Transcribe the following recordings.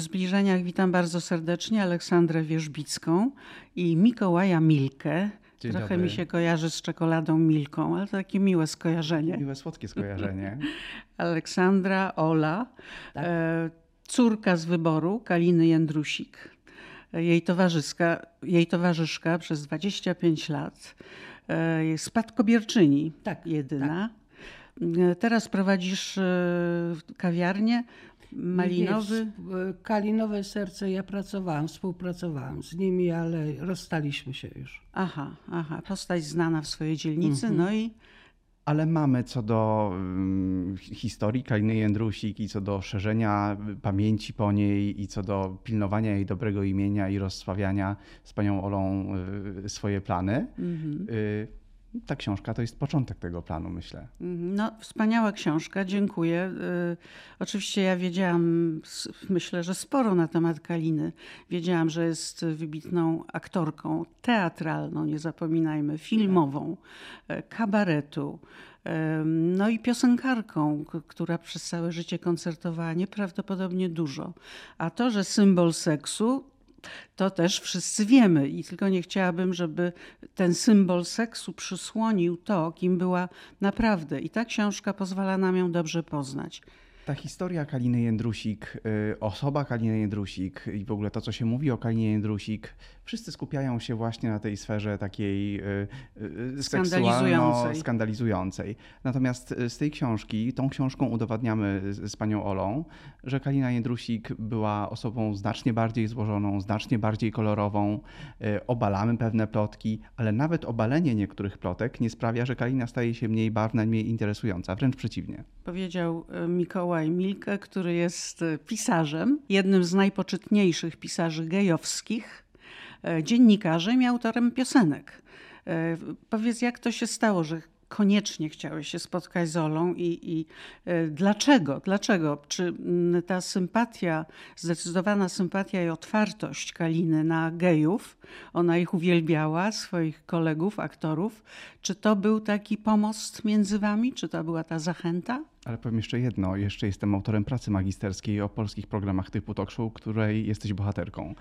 W zbliżeniach witam bardzo serdecznie Aleksandrę Wierzbicką i Mikołaja Milkę. Dzień Trochę dobry. mi się kojarzy z czekoladą Milką, ale to takie miłe skojarzenie. Miłe, słodkie skojarzenie. Aleksandra Ola, Tak. e, córka z wyboru Kaliny Jędrusik. Jej, towarzyska, jej towarzyszka przez 25 lat, e, jest spadkobierczyni Tak, jedyna. E, Teraz prowadzisz e, kawiarnię Malinowy. Nie, w- Kalinowe Serce ja pracowałam, współpracowałam z nimi, ale rozstaliśmy się już. Aha, aha, postać znana w swojej dzielnicy, no i Ale mamy co do um, historii Kaliny Jędrusik i co do szerzenia pamięci po niej i co do pilnowania jej dobrego imienia i rozsławiania z panią Olą y, swoje plany. Y, ta książka to jest początek tego planu, myślę. No, wspaniała książka, dziękuję. Y, Oczywiście ja wiedziałam, myślę, że sporo na temat Kaliny. Wiedziałam, że jest wybitną aktorką teatralną, nie zapominajmy, filmową, e, kabaretu. em, No i piosenkarką, która przez całe życie koncertowała nieprawdopodobnie dużo. A to, że symbol seksu, to też wszyscy wiemy i tylko nie chciałabym, żeby ten symbol seksu przysłonił to, kim była naprawdę. I ta książka pozwala nam ją dobrze poznać. Ta historia Kaliny Jędrusik, y, osoba Kaliny Jędrusik i w ogóle to, co się mówi o Kalinie Jędrusik, wszyscy skupiają się właśnie na tej sferze takiej y, y, Skandalizującej. seksualno-skandalizującej. Natomiast z tej książki, tą książką udowadniamy z, z panią Olą, że Kalina Jędrusik była osobą znacznie bardziej złożoną, znacznie bardziej kolorową. Obalamy pewne plotki, ale nawet obalenie niektórych plotek nie sprawia, że Kalina staje się mniej barwna, mniej interesująca. Wręcz przeciwnie. Powiedział e, Mikołaj który jest e, pisarzem, jednym z najpoczytniejszych pisarzy gejowskich, e, dziennikarzem i autorem piosenek. E, Powiedz, jak to się stało, że koniecznie chciałeś się spotkać z Olą i, i dlaczego? Dlaczego? Czy ta sympatia, zdecydowana sympatia i otwartość Kaliny na gejów, ona ich uwielbiała, swoich kolegów, aktorów, czy to był taki pomost między wami? Czy to była ta zachęta? Ale powiem jeszcze jedno. Jeszcze jestem autorem pracy magisterskiej o polskich programach typu talk show, której jesteś bohaterką.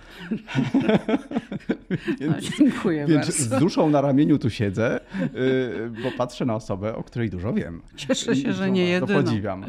No, dziękuję Więc bardzo. z duszą na ramieniu tu siedzę, yy, bo patrzę na osobę, o której dużo wiem. Cieszę się, I że nie jedyną. podziwiam.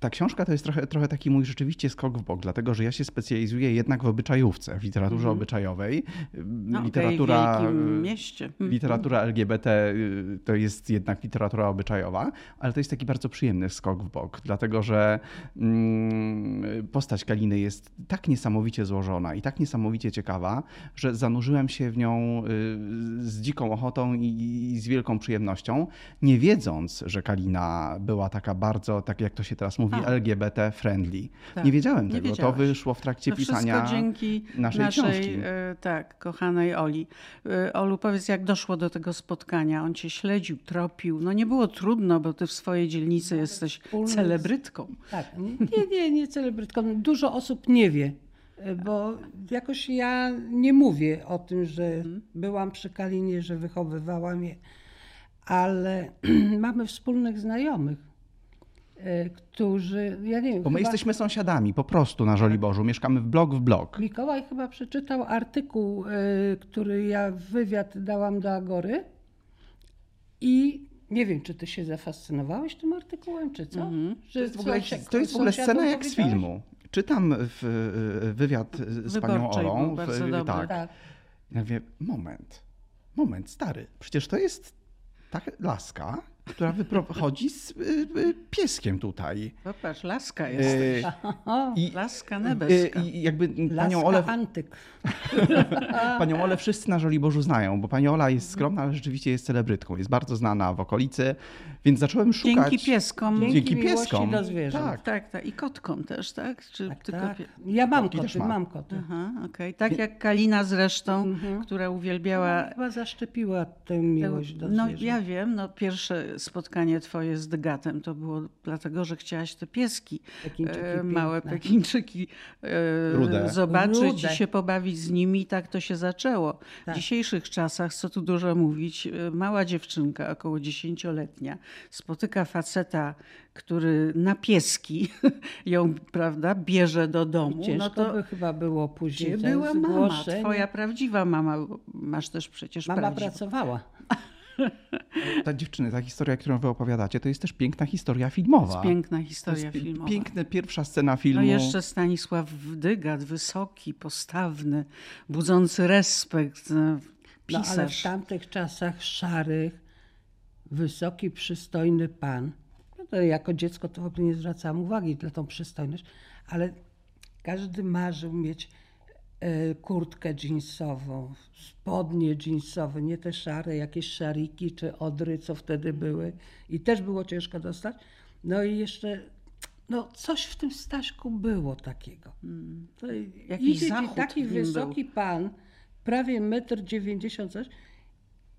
Ta książka to jest trochę, trochę taki mój rzeczywiście skok w bok, dlatego że ja się specjalizuję jednak w obyczajówce, w literaturze obyczajowej. Mhm. No, literatura, w wielkim yy, mieście. Mhm. Literatura LGBT y, to jest jednak literatura obyczajowa, ale to jest taki bardzo przyjemny skok w bok, dlatego że mm, postać Kaliny jest tak niesamowicie złożona i tak niesamowicie ciekawa, że zanurzyłem się w nią y, z dziką ochotą i, i z wielką przyjemnością, nie wiedząc, że Kalina była taka bardzo, tak jak to się teraz mówi, A. LGBT friendly. Tak, Nie wiedziałem nie tego. wiedziałaś. To wyszło w trakcie To wszystko pisania dzięki naszej książki. e, tak, kochanej Oli. E, Olu, powiedz, jak doszło do tego spotkania? On cię śledził, tropił. No nie było trudno, bo ty w swojej dzielnicy jesteś wspólny z- celebrytką. Tak, nie, nie, nie celebrytką. Dużo osób nie wie, bo jakoś ja nie mówię o tym, że byłam przy Kalinie, że wychowywałam je, ale mamy wspólnych znajomych, e, którzy, ja nie wiem, Bo my chyba jesteśmy sąsiadami, po prostu na Żoliborzu. Mieszkamy w blok w blok. Mikołaj chyba przeczytał artykuł, e, który ja w wywiad dałam do Agory i nie wiem, czy ty się zafascynowałeś tym artykułem, czy co? Że To jest w ogóle, to jest w ogóle scena jak z filmu. Czytam w, y, wywiad z panią Wyborczej był Olą. dobry. tak. Tak. Ja mówię, moment, moment, stary. Przecież to jest ta laska, która wychodzi z y, y, pieskiem tutaj. Popatrz, laska Y, jest. O, I, Laska y, nebeska. I jakby laska panią Olę, antyk. panią Olę wszyscy na Żoliborzu znają, bo pani Ola jest skromna, ale rzeczywiście jest celebrytką. Jest bardzo znana w okolicy, więc zacząłem szukać. Dzięki pieskom. Dzięki Dzięki miłości pieskom. do zwierząt. Tak. Tak, tak. I kotkom też, tak? Czy Tak, tylko tak. Ja mam Kotki koty, ma. mam koty. Aha, okej. Tak jak Kalina zresztą, która uwielbiała Chyba zaszczepiła tę miłość do No zwierząt. ja wiem, no pierwsze spotkanie twoje z Degatem to było dlatego, że chciałaś te pieski, Pekińczyki e, małe piękne. Pekińczyki e, Rude. zobaczyć Rude. i się pobawić z nimi. I tak to się zaczęło. W Tak. dzisiejszych czasach, co tu dużo mówić, e, mała dziewczynka, około dziesięcioletnia, spotyka faceta, który na pieski ją, prawda, bierze do domu. Ciężko no to by chyba było później. gdzie była mama? Twoja prawdziwa mama. Masz też przecież Mama prawdziwą. pracowała. Ta dziewczyny, ta historia, którą wy opowiadacie, to jest też piękna historia filmowa. jest piękna To historia filmowa. Piękna pierwsza scena filmu. No jeszcze Stanisław Dygat, wysoki, postawny, budzący respekt, e, No ale w pisarz. tamtych czasach szarych, wysoki, przystojny pan. No to jako dziecko to w ogóle nie zwracałam uwagi na tą przystojność, ale każdy marzył mieć kurtkę jeansową, spodnie jeansowe, nie te szare, jakieś szariki czy odry, co wtedy były i też było ciężko dostać. No i jeszcze, no coś w tym Staśku było takiego. To Hmm. Jakiś idzie ci zachód taki w nim był. wysoki pan, prawie 1,90 m coś,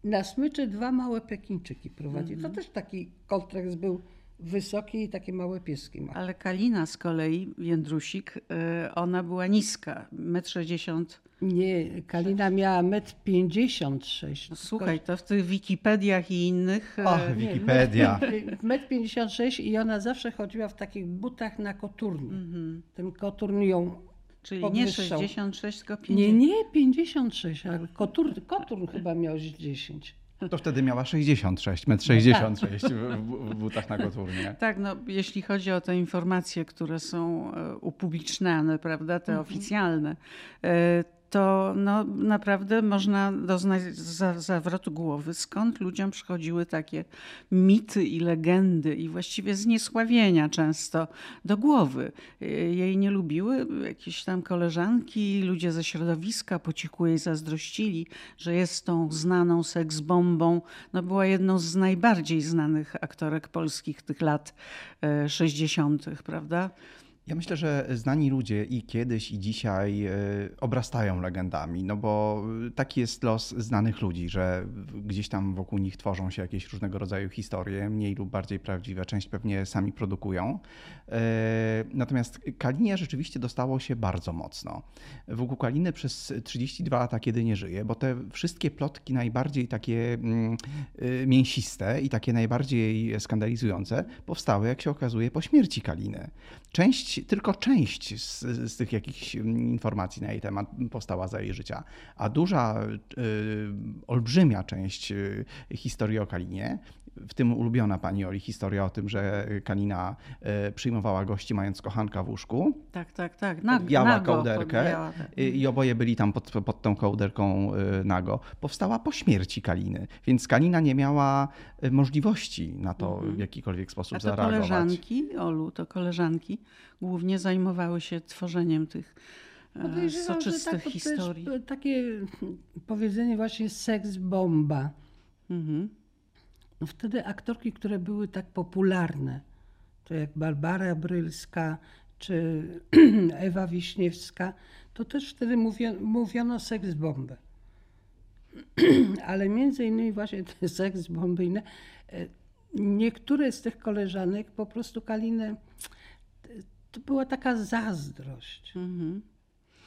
na smyczy dwa małe Pekińczyki prowadzi. Mhm. To też taki kontrakt był wysoki i takie małe pieski ma. Ale Kalina z kolei, Jędrusik, e, ona była niska, 1,60 m. Nie, Kalina miała 1,56 m. No, słuchaj, to w tych Wikipediach i innych... e, Och, Wikipedia. 1,56 m i ona zawsze chodziła w takich butach na koturnie. Mhm. Ten koturn ją Czyli nie podwyższał. 66, tylko 50. Nie, nie 56, ale koturn, koturn chyba miał 10. To wtedy miała 66, metr 66 w, w, w butach na koturnie. Tak, no jeśli chodzi o te informacje, które są e, upubliczniane, prawda, te oficjalne, e, to no, naprawdę można doznać za, zawrotu głowy, skąd ludziom przychodziły takie mity i legendy i właściwie zniesławienia często do głowy. E, Jej nie lubiły jakieś tam koleżanki, ludzie ze środowiska po cichu jej zazdrościli, że jest tą znaną seksbombą. No, była jedną z najbardziej znanych aktorek polskich tych lat e, 60., prawda? Ja myślę, że znani ludzie i kiedyś, i dzisiaj e, obrastają legendami, no bo taki jest los znanych ludzi, że gdzieś tam wokół nich tworzą się jakieś różnego rodzaju historie, mniej lub bardziej prawdziwe, część pewnie sami produkują. E, Natomiast Kalinie rzeczywiście dostało się bardzo mocno. Wokół Kaliny przez 32 lata, kiedy nie żyje, bo te wszystkie plotki najbardziej takie mm, mięsiste i takie najbardziej skandalizujące powstały, jak się okazuje, po śmierci Kaliny. Część, tylko część z, z tych jakichś mm, informacji na jej temat powstała za jej życia, a duża, y, olbrzymia część y, historii o Kalinie, w tym ulubiona pani Oli historia o tym, że Kalina y, przyjmowała gości mając kochanka w łóżku, Tak, tak, tak. Nag, podjęła nago kołderkę tak. i, oboje byli tam pod, pod tą kołderką y, nago. Powstała po śmierci Kaliny, więc Kalina nie miała y, możliwości na to w jakikolwiek sposób Mhm. A to zareagować. koleżanki, Olu, to koleżanki głównie zajmowały się tworzeniem tych e, soczystych tak, to historii. Takie powiedzenie właśnie seks bomba. Mhm. No wtedy aktorki, które były tak popularne, to jak Barbara Brylska czy Ewa Wiśniewska, to też wtedy mówiono, mówiono seks bombę. Ale między innymi właśnie te seks bomby inne, e, niektóre z tych koleżanek po prostu Kalinę, to była taka zazdrość. Mhm.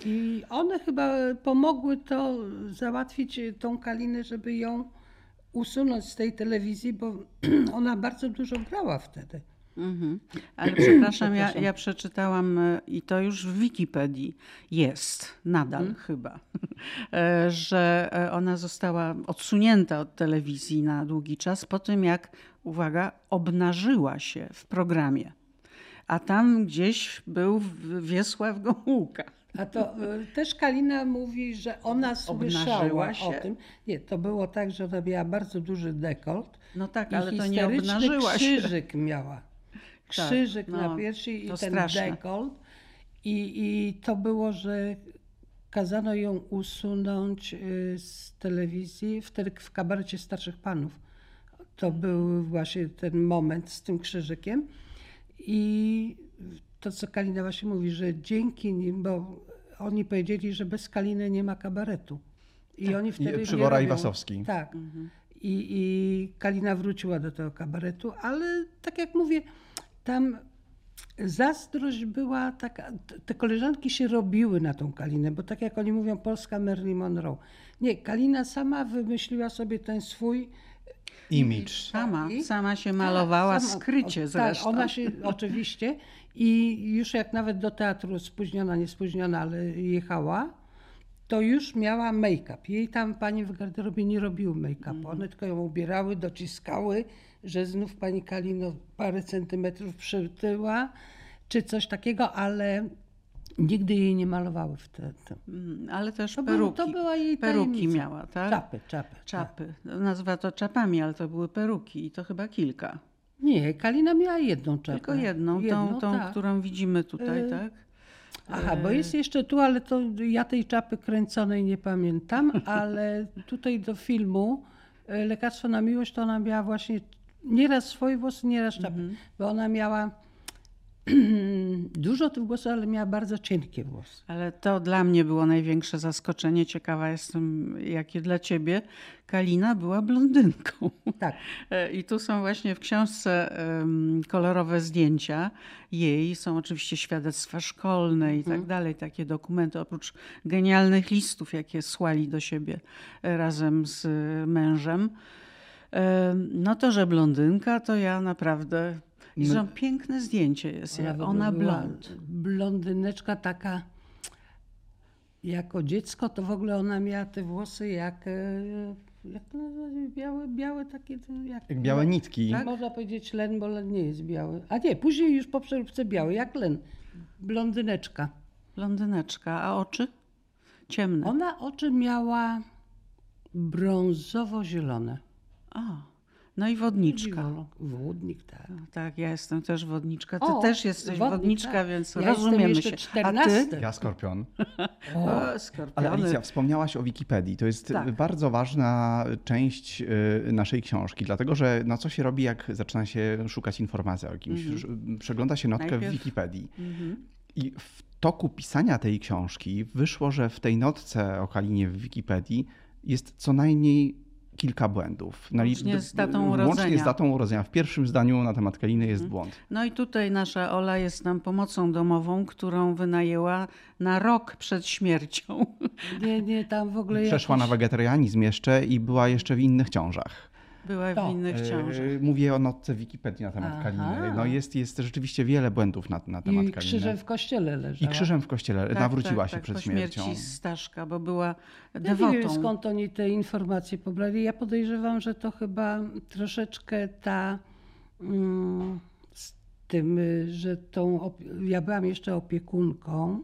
I one chyba pomogły to załatwić tą Kalinę, żeby ją usunąć z tej telewizji, bo ona bardzo dużo grała wtedy. Mhm. Ale przepraszam, ja, ja przeczytałam e, i to już w Wikipedii jest, nadal Mhm. chyba, e, że e, ona została odsunięta od telewizji na długi czas po tym, jak, uwaga, obnażyła się w programie. A tam gdzieś był Wiesław Gomułka. A to y, też Kalina mówi, że ona słyszała Obnażyła o się? tym. Nie, to było tak, że ona miała bardzo duży dekolt. No tak, ale to nie obnażyła się. krzyżyk miała. Krzyżyk no, na piersi i ten straszne. dekolt. I, I to było, że kazano ją usunąć y, z telewizji wtedy w kabarecie starszych panów. To był właśnie ten moment z tym krzyżykiem. I to, co Kalina właśnie mówi, że dzięki nim, bo oni powiedzieli, że bez Kaliny nie ma kabaretu. I oni wtedy Przybora i robią- Wasowski. Tak. I, I Kalina wróciła do tego kabaretu, ale tak jak mówię, tam zazdrość była taka, te koleżanki się robiły na tą Kalinę, bo tak jak oni mówią, polska Marilyn Monroe. Nie, Kalina sama wymyśliła sobie ten swój Image. Sama, sama się malowała Tak, sama- skrycie zresztą. Tak, ona się oczywiście i już jak nawet do teatru spóźniona, nie spóźniona, ale jechała, to już miała make-up. Jej tam pani w garderobie nie robiły make-upu. Mhm. One tylko ją ubierały, dociskały, że znów pani Kalino parę centymetrów przytyła, czy coś takiego, ale nigdy jej nie malowały wtedy. Mm, Ale też To, był, peruki. to była jej Peruki tajemnica. miała, tak? Czapy, czapy. tak. Czapy. Nazywa to czapami, ale to były peruki i to chyba kilka. Nie, Kalina miała jedną czapę. Tylko jedną, tą, tą tak. którą widzimy tutaj, Y, tak? Aha, bo jest jeszcze tu, ale to ja tej czapy kręconej nie pamiętam, ale tutaj do filmu e, Lekarstwo na miłość to ona miała właśnie nieraz swoje włosy, nieraz czapę, bo ona miała dużo tych włosów, ale miała bardzo cienkie włosy. Ale to dla mnie było największe zaskoczenie. Ciekawa jestem, jakie dla ciebie. Kalina była blondynką. Tak. E, I tu są właśnie w książce kolorowe zdjęcia jej. Są oczywiście świadectwa szkolne i tak dalej, takie dokumenty, oprócz genialnych listów, jakie słali do siebie e, razem z e, mężem. No to, że blondynka, to ja naprawdę... I piękne zdjęcie jest. Ona, Ona blond. Blondyneczka taka, jako dziecko to w ogóle ona miała te włosy jak, e, jak białe, białe takie, jak, Jak białe nitki. Tak? Można powiedzieć len, bo len nie jest biały. A nie, później już po przeróbce biały, jak len. Blondyneczka. Blondyneczka, a oczy? Ciemne. Ona oczy miała brązowo-zielone. A, no i wodniczka. Wódnik, tak. Tak, ja jestem też wodniczka. Ty O, też jesteś wodnik, wodniczka, tak. więc Ja rozumiemy się. 14. A ty? Ja skorpion. O, O, skorpiony. Ale Alicja, wspomniałaś o Wikipedii. To jest Tak. bardzo ważna część y, naszej książki, dlatego że no co się robi, jak zaczyna się szukać informacji o kimś? Ż- Przegląda się notkę Najpierw- w Wikipedii. Mhm. I w toku pisania tej książki wyszło, że w tej notce o Kalinie w Wikipedii jest co najmniej kilka błędów. Na lic- Łącznie z datą Łącznie urodzenia. z datą urodzenia. W pierwszym zdaniu na temat Kaliny jest błąd. No i tutaj nasza Ola jest nam pomocą domową, którą wynajęła na rok przed śmiercią. nie, nie, tam w ogóle Przeszła na jakiś- wegetarianizm jeszcze i była jeszcze w innych ciążach. Była To. w innych ciążach. E, Mówię o notce Wikipedii na temat Aha. Kaliny. No jest, jest rzeczywiście wiele błędów na, na temat I Kaliny. krzyżem w kościele I leżała. krzyżem w kościele. Tak, Nawróciła tak, się tak, przed po śmiercią. śmierci Staszka, bo była Ja dewotą. nie wiem skąd oni te informacje pobrali. Ja podejrzewam, że to chyba troszeczkę ta mm, z tym, y, że tą ja byłam jeszcze opiekunką.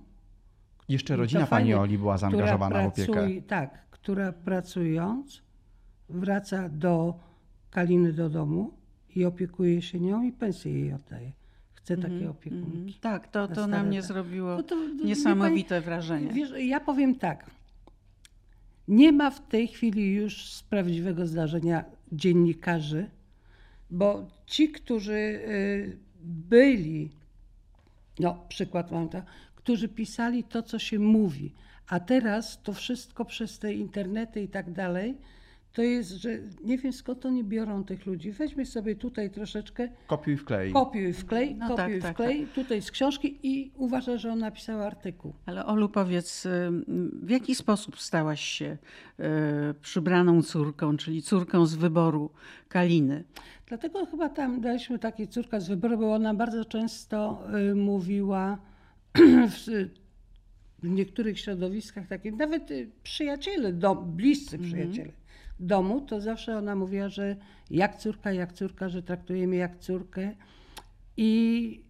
Jeszcze I rodzina pani Oli była zaangażowana w opiekę. Tak, która pracując wraca do Kaliny do domu i opiekuje się nią i pensję jej oddaje. Chce takie Mhm. opiekunki. Tak, to, Na to stare na mnie lata. zrobiło No to- to niesamowite wrażenie. Wiesz, ja powiem tak. Nie ma w tej chwili już z prawdziwego zdarzenia dziennikarzy, bo ci, którzy y, byli, no przykład mam tak, którzy pisali to, co się mówi, a teraz to wszystko przez te internety i tak dalej, to jest, że nie wiem skąd oni biorą tych ludzi. Weźmy sobie tutaj troszeczkę, Kopiuj wklej. kopiuj, wklej, No kopiuj, tak, tak, wklej, tutaj z książki i uważa, że on napisał artykuł. Ale Olu, powiedz, y, w jaki sposób stałaś się y, przybraną córką, czyli córką z wyboru Kaliny? Dlatego chyba tam daliśmy takiej córka z wyboru, bo ona bardzo często y, mówiła w, w niektórych środowiskach takim, nawet przyjaciele, dom, bliscy przyjaciele domu, to zawsze ona mówiła, że jak córka, jak córka, że traktuje mnie jak córkę. I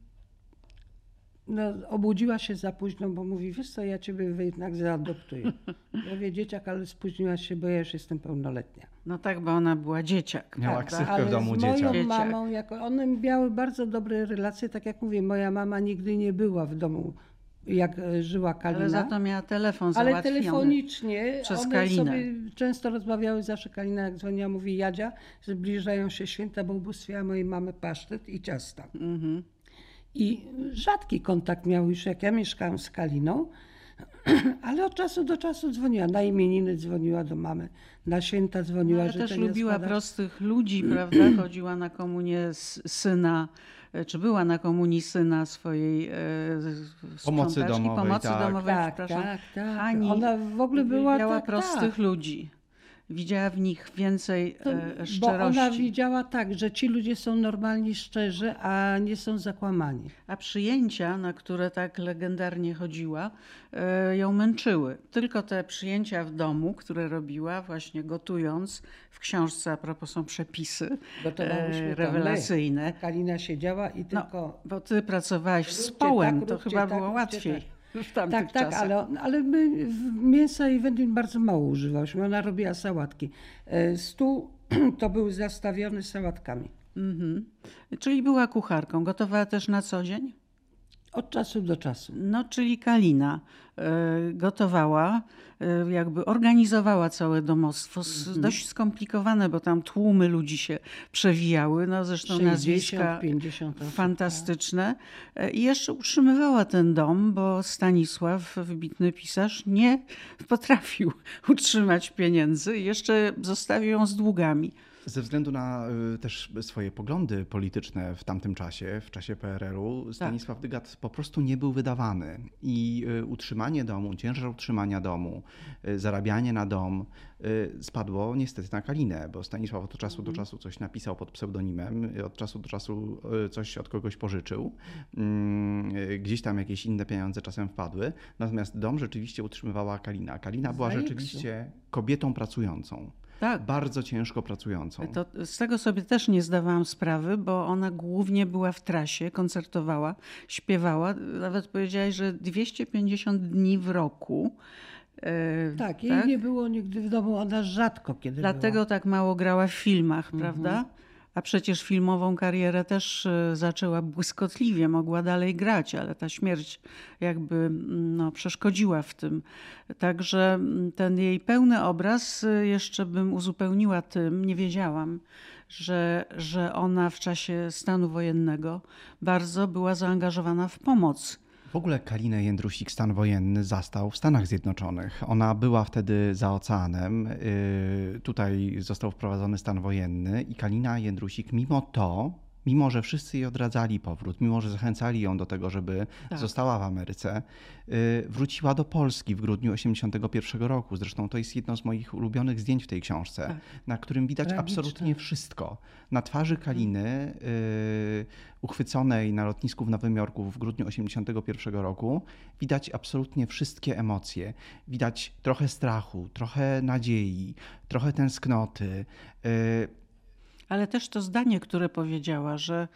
no, obudziła się za późno, bo mówi, wiesz co, ja ciebie jednak zaadoptuję. Ja mówię, dzieciak, ale spóźniłaś się, bo ja już jestem pełnoletnia. No tak, bo ona była dzieciak. Miała prawda? ksywkę ale w domu z moją. Dzieciak. mamą, jako, one miały bardzo dobre relacje, tak jak mówię, moja mama nigdy nie była w domu, jak e, żyła Kalina. Ale za to miała telefon Ale telefonicznie przez one Kalinę. sobie często rozmawiały, zawsze Kalina jak dzwoniła, mówi Jadzia, zbliżają się święta, bo ubóstwiała mojej mamy pasztet i ciasta. Mhm. I rzadki kontakt miał już, jak ja mieszkałam z Kaliną, Ale od czasu do czasu dzwoniła. Na imieniny dzwoniła do mamy, na święta dzwoniła. Ale też życzenia lubiła prostych ludzi, prawda? Chodziła na komunię syna, e, czy była na komunii syna swojej e, Pomocy domowej, pomocy tak. domowej, Tak, przepraszam. tak, tak. Hani Ona w ogóle była Widziała tak, prostych tak. ludzi. Widziała w nich więcej To- e, Bo szczerości. ona widziała tak, że ci ludzie są normalni, szczerzy, a nie są zakłamani. A przyjęcia, na które tak legendarnie chodziła, e, ją męczyły. Tylko te przyjęcia w domu, które robiła, właśnie gotując, w książce a propos są przepisy e, to rewelacyjne. Kalina siedziała i No, tylko... bo ty pracowałaś z połem, tak, to chyba tak, było łatwiej tak. W tamtych Tak, tak, czasach. ale, ale my mięsa i wędlin bardzo mało używałyśmy. Ona robiła sałatki. E, Stół to był zastawiony sałatkami. Mhm. Czyli była kucharką. Gotowała też na co dzień? Od czasu do czasu. No, czyli Kalina e, gotowała, e, jakby organizowała całe domostwo. Mhm. Dość skomplikowane, bo tam tłumy ludzi się przewijały. No, zresztą 60, nazwiska 50 osób, fantastyczne. E, I jeszcze utrzymywała ten dom, bo Stanisław, wybitny pisarz, nie potrafił utrzymać pieniędzy jeszcze zostawił ją z długami. Ze względu na y, też swoje poglądy polityczne w tamtym czasie, w czasie PRL-u, Stanisław Dygat po prostu nie był wydawany. I y, utrzymanie domu, ciężar utrzymania domu, y, zarabianie na dom spadło niestety na Kalinę, bo Stanisław od czasu do czasu coś napisał pod pseudonimem, od czasu do czasu coś od kogoś pożyczył. Mm, Gdzieś tam jakieś inne pieniądze czasem wpadły. Natomiast dom rzeczywiście utrzymywała Kalina. Kalina była rzeczywiście kobietą pracującą. Tak. Bardzo ciężko pracującą. To z tego sobie też nie zdawałam sprawy, bo ona głównie była w trasie, koncertowała, śpiewała. Nawet powiedziałaś, że 250 dni w roku. E, Tak, jej nie było nigdy w domu, ona rzadko kiedy Dlatego była. tak mało grała w filmach, Mhm. prawda? A przecież filmową karierę też e, zaczęła błyskotliwie, mogła dalej grać, ale ta śmierć jakby mm, no, przeszkodziła w tym. Także mm, ten jej pełny obraz e, jeszcze bym uzupełniła tym, nie wiedziałam, że, że ona w czasie stanu wojennego bardzo była zaangażowana w pomoc. W ogóle Kalinę Jędrusik stan wojenny zastał w Stanach Zjednoczonych. Ona była wtedy za oceanem. yy, Tutaj został wprowadzony stan wojenny i Kalina Jędrusik mimo to, mimo że wszyscy jej odradzali powrót, mimo że zachęcali ją do tego, żeby Tak. została w Ameryce, yy, wróciła do Polski w grudniu 1981 roku. Zresztą to jest jedno z moich ulubionych zdjęć w tej książce, Tak. na którym widać Tragiczne. absolutnie wszystko. Na twarzy Kaliny, yy, uchwyconej na lotnisku w Nowym Jorku w grudniu 1981 roku, widać absolutnie wszystkie emocje. Widać trochę strachu, trochę nadziei, trochę tęsknoty. Ale też to zdanie, które powiedziała, że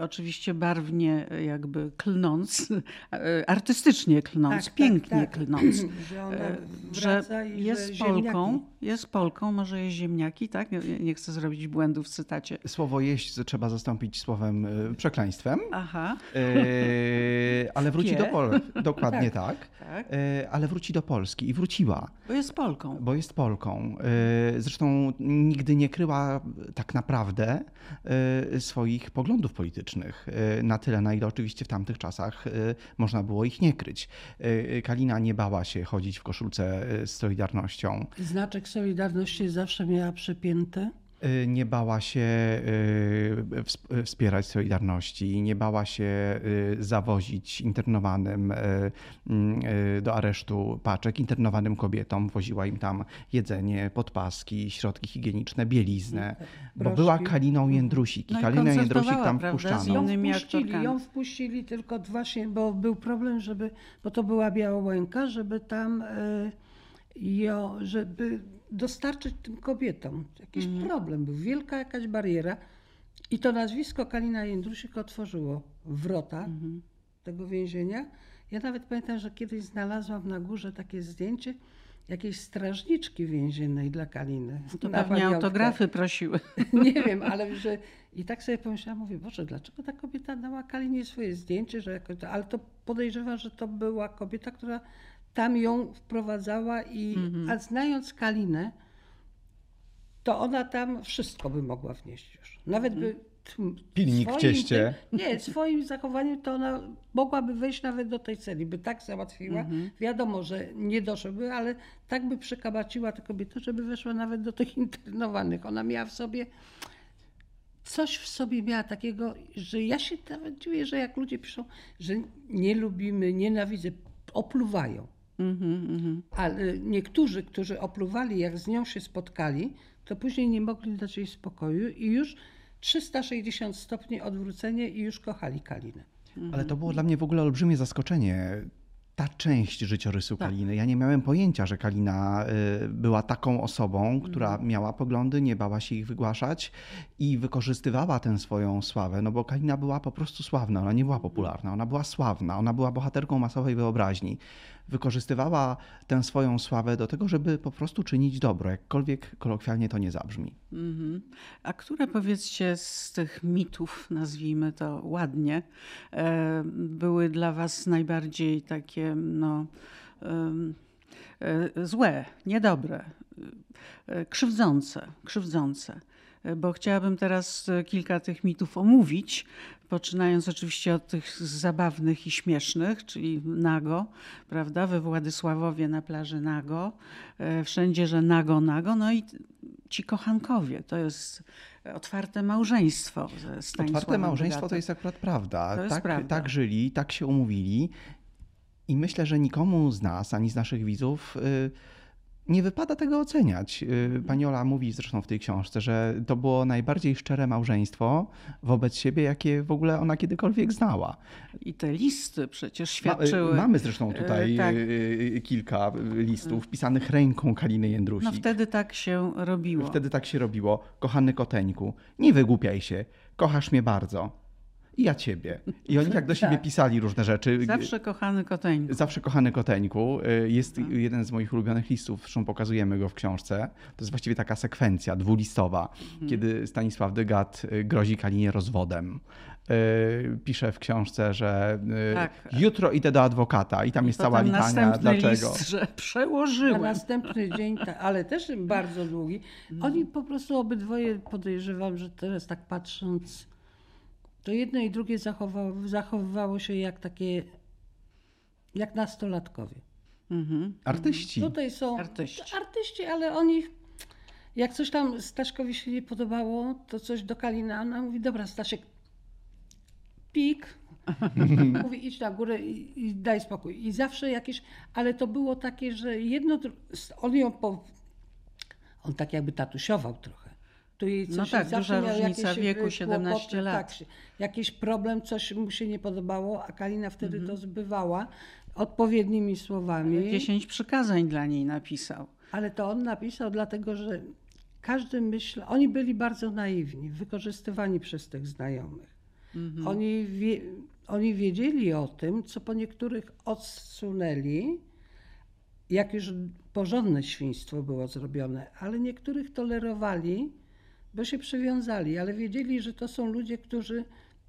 oczywiście barwnie e, jakby klnąc, e, artystycznie klnąc, Tak, pięknie tak, tak. klnąc, Że ona e, wraca że i jest że Polką, ziemniaki. jest Polką, może jest ziemniaki, tak? Nie, nie chcę zrobić błędu w cytacie. Słowo jeść trzeba zastąpić słowem przekleństwem. Aha, Yy, ale wróci Pie. do Polski. Dokładnie tak. tak, Yy, ale wróci do Polski i wróciła. bo jest Polką. Bo jest Polką. Y, Zresztą nigdy nie kryła tak naprawdę swoich poglądów politycznych. Y, Na tyle, na ile oczywiście w tamtych czasach y, można było ich nie kryć. Y, Kalina nie bała się chodzić w koszulce z Solidarnością. Znaczek Solidarności zawsze miała przypięty. Y, Nie bała się y, ws- wspierać Solidarności, nie bała się y, zawozić internowanym do aresztu paczek, internowanym kobietom. Woziła im tam jedzenie, podpaski, środki higieniczne, bieliznę, bo Proszki. była Kaliną Jędrusik i No i Kalinę Jędrusik tam prawda, z wpuszczano. Ją Innymi wpuścili, ją wpuścili tylko właśnie, bo był problem, żeby, bo to była Białołęka, żeby tam y, ją, żeby dostarczyć tym kobietom. Jakiś Mhm. problem był, wielka jakaś bariera. I to nazwisko Kalina Jędrusik otworzyło wrota Mhm. tego więzienia. Ja nawet pamiętam, że kiedyś znalazłam na górze takie zdjęcie jakiejś strażniczki więziennej dla Kaliny. To Na pewnie pamiątkę. autografy prosiły. Nie wiem, ale że i tak sobie pomyślałam, mówię, Boże, dlaczego ta kobieta dała Kalinie swoje zdjęcie, że jakoś ale to podejrzewam, że to była kobieta, która tam ją wprowadzała i a znając Kalinę, to ona tam wszystko by mogła wnieść już. Nawet by tym Pilnik w cieście. Tym, nie, swoim zachowaniem to ona mogłaby wejść nawet do tej celi, by tak załatwiła. Mhm. Wiadomo, że nie doszłoby, ale tak by przekabaciła tę kobietę, żeby weszła nawet do tych internowanych. Ona miała w sobie coś w sobie miała takiego, że ja się nawet dziwię, że jak ludzie piszą, że nie lubimy, nienawidzę, opluwają. Mhm, mhm. Ale niektórzy, którzy opluwali, jak z nią się spotkali, to później nie mogli dać jej spokoju i już 360 stopni odwrócenie i już kochali Kalinę. Ale to było dla mnie w ogóle olbrzymie zaskoczenie. Ta część życiorysu Tak. Kaliny. Ja nie miałem pojęcia, że Kalina y, była taką osobą, która Mhm. miała poglądy, nie bała się ich wygłaszać i wykorzystywała tę swoją sławę, no bo Kalina była po prostu sławna, ona nie była popularna, ona była sławna, ona była bohaterką masowej wyobraźni. Wykorzystywała tę swoją sławę do tego, żeby po prostu czynić dobro, jakkolwiek kolokwialnie to nie zabrzmi. Mhm. A które powiedzcie z tych mitów, nazwijmy to ładnie, e, były dla Was najbardziej takie no, e, złe, niedobre, e, krzywdzące, krzywdzące? Bo chciałabym teraz kilka tych mitów omówić, poczynając oczywiście od tych zabawnych i śmiesznych, czyli nago, prawda, we Władysławowie na plaży nago, e, wszędzie, że nago, nago, no i ci kochankowie, to jest otwarte małżeństwo ze Stanisławem Otwarte małżeństwo Bogatym. to jest akurat prawda. To jest tak, prawda. tak żyli, tak się umówili. I myślę, że nikomu z nas, ani z naszych widzów, y, nie wypada tego oceniać. Y, Pani Ola mówi zresztą w tej książce, że to było najbardziej szczere małżeństwo wobec siebie, jakie w ogóle ona kiedykolwiek znała. I te listy przecież Ma, świadczyły. y, mamy zresztą tutaj tak. y, y, kilka y, listów pisanych ręką Kaliny Jędrusik. No wtedy tak się robiło. Wtedy tak się robiło. Kochany koteńku, nie wygłupiaj się, kochasz mnie bardzo. I ja ciebie. I oni tak do siebie Tak. pisali różne rzeczy. Zawsze kochany koteńku. Zawsze kochany koteńku. Y, Jest Mhm. jeden z moich ulubionych listów, zresztą pokazujemy go w książce. To jest właściwie taka sekwencja dwulistowa, Mhm. kiedy Stanisław Dygat y, grozi Kalinie rozwodem. Y, Pisze w książce, że Tak. jutro idę do adwokata i tam jest cała litania. Dlaczego? list, że Na przełożyłem. następny dzień, ale też bardzo długi. Oni po prostu obydwoje podejrzewam, że teraz tak patrząc, to jedno i drugie zachowało, zachowywało się jak takie, jak nastolatkowie. Mhm. Artyści. Tutaj są Artyści. artyści, ale oni, jak coś tam Staszkowi się nie podobało, to coś do Kalina, ona mówi, dobra Staszek, pik, mówi idź na górę i, i daj spokój. I zawsze jakieś, ale to było takie, że jedno, on ją po, on tak jakby tatusiował trochę. Tu jej No coś tak, zawsze duża różnica jakieś, wieku, y, 17 kłopoty, lat. Tak, jakiś problem, coś mu się nie podobało, a Kalina wtedy Mhm. to zbywała odpowiednimi słowami. 10 przykazań dla niej napisał. Ale to on napisał dlatego, że każdy myśl, oni byli bardzo naiwni, wykorzystywani przez tych znajomych. Mhm. Oni, wie, oni wiedzieli o tym, co po niektórych odsunęli, jak już porządne świństwo było zrobione, ale niektórych tolerowali, bo się przywiązali, ale wiedzieli, że to są ludzie, którzy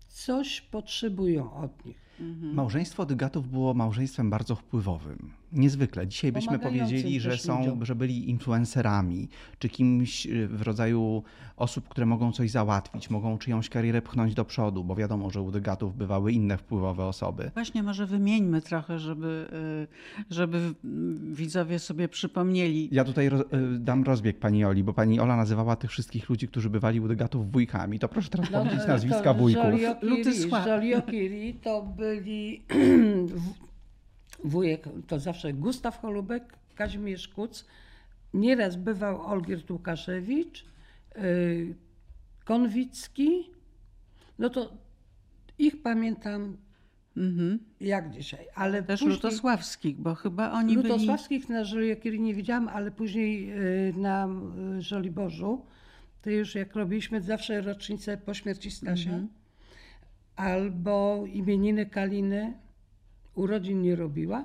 coś potrzebują od nich. Małżeństwo Dygatów było małżeństwem bardzo wpływowym. Niezwykle. Dzisiaj byśmy Pomagającym powiedzieli, że są, ludziom. że byli influencerami, czy kimś y, w rodzaju osób, które mogą coś załatwić, mogą czyjąś karierę pchnąć do przodu, bo wiadomo, że u Dygatów bywały inne wpływowe osoby. Właśnie może wymieńmy trochę, żeby, y, żeby widzowie sobie przypomnieli. Ja tutaj roz, y, dam rozbieg pani Oli, bo pani Ola nazywała tych wszystkich ludzi, którzy bywali u Dygatów wujkami. To proszę teraz powiedzieć e, nazwiska wujków. Joliokiri, Lutysław. Joliokiri to byli wujek, to zawsze Gustaw Holubek, Kazimierz Kuc. Nieraz bywał Olgierd Łukaszewicz, y, Konwicki. No to ich pamiętam Mhm. jak dzisiaj. Ale Też później, Lutosławskich, bo chyba oni byli... Lutosławskich na Żoliokiri nie widziałam, ale później y, na y, Żoliborzu, to już jak robiliśmy zawsze rocznicę po śmierci Stasia, Mhm. albo imieniny Kaliny, urodzin nie robiła,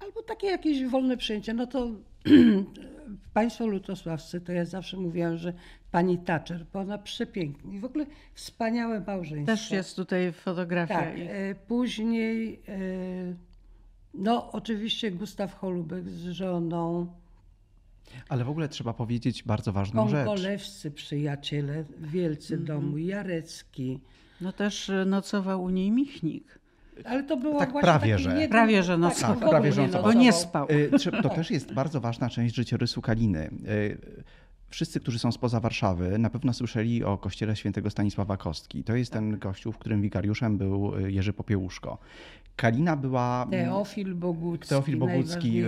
albo takie jakieś wolne przyjęcie, no to Państwo lutosławscy, to ja zawsze mówiłam, że pani Thatcher, bo ona przepięknie i w ogóle wspaniałe małżeństwo. Też jest tutaj fotografia. Tak, e, później e, no oczywiście Gustaw Holubek z żoną Ale w ogóle trzeba powiedzieć bardzo ważną rzecz. Kongolewscy przyjaciele, wielcy Mhm. domu, Jarecki. No też y, nocował u niej Michnik. Ale to było Tak, właśnie prawie, że. jeden- Prawie, że tak, nocował. ogóle prawie, że nocował. Bo nie spał. Y, To też jest bardzo ważna część życiorysu Kaliny. Y, Wszyscy, którzy są spoza Warszawy, na pewno słyszeli o kościele świętego Stanisława Kostki. To jest ten kościół, w którym wikariuszem był y, Jerzy Popiełuszko. Kalina była... Teofil Bogucki. Teofil Bogucki,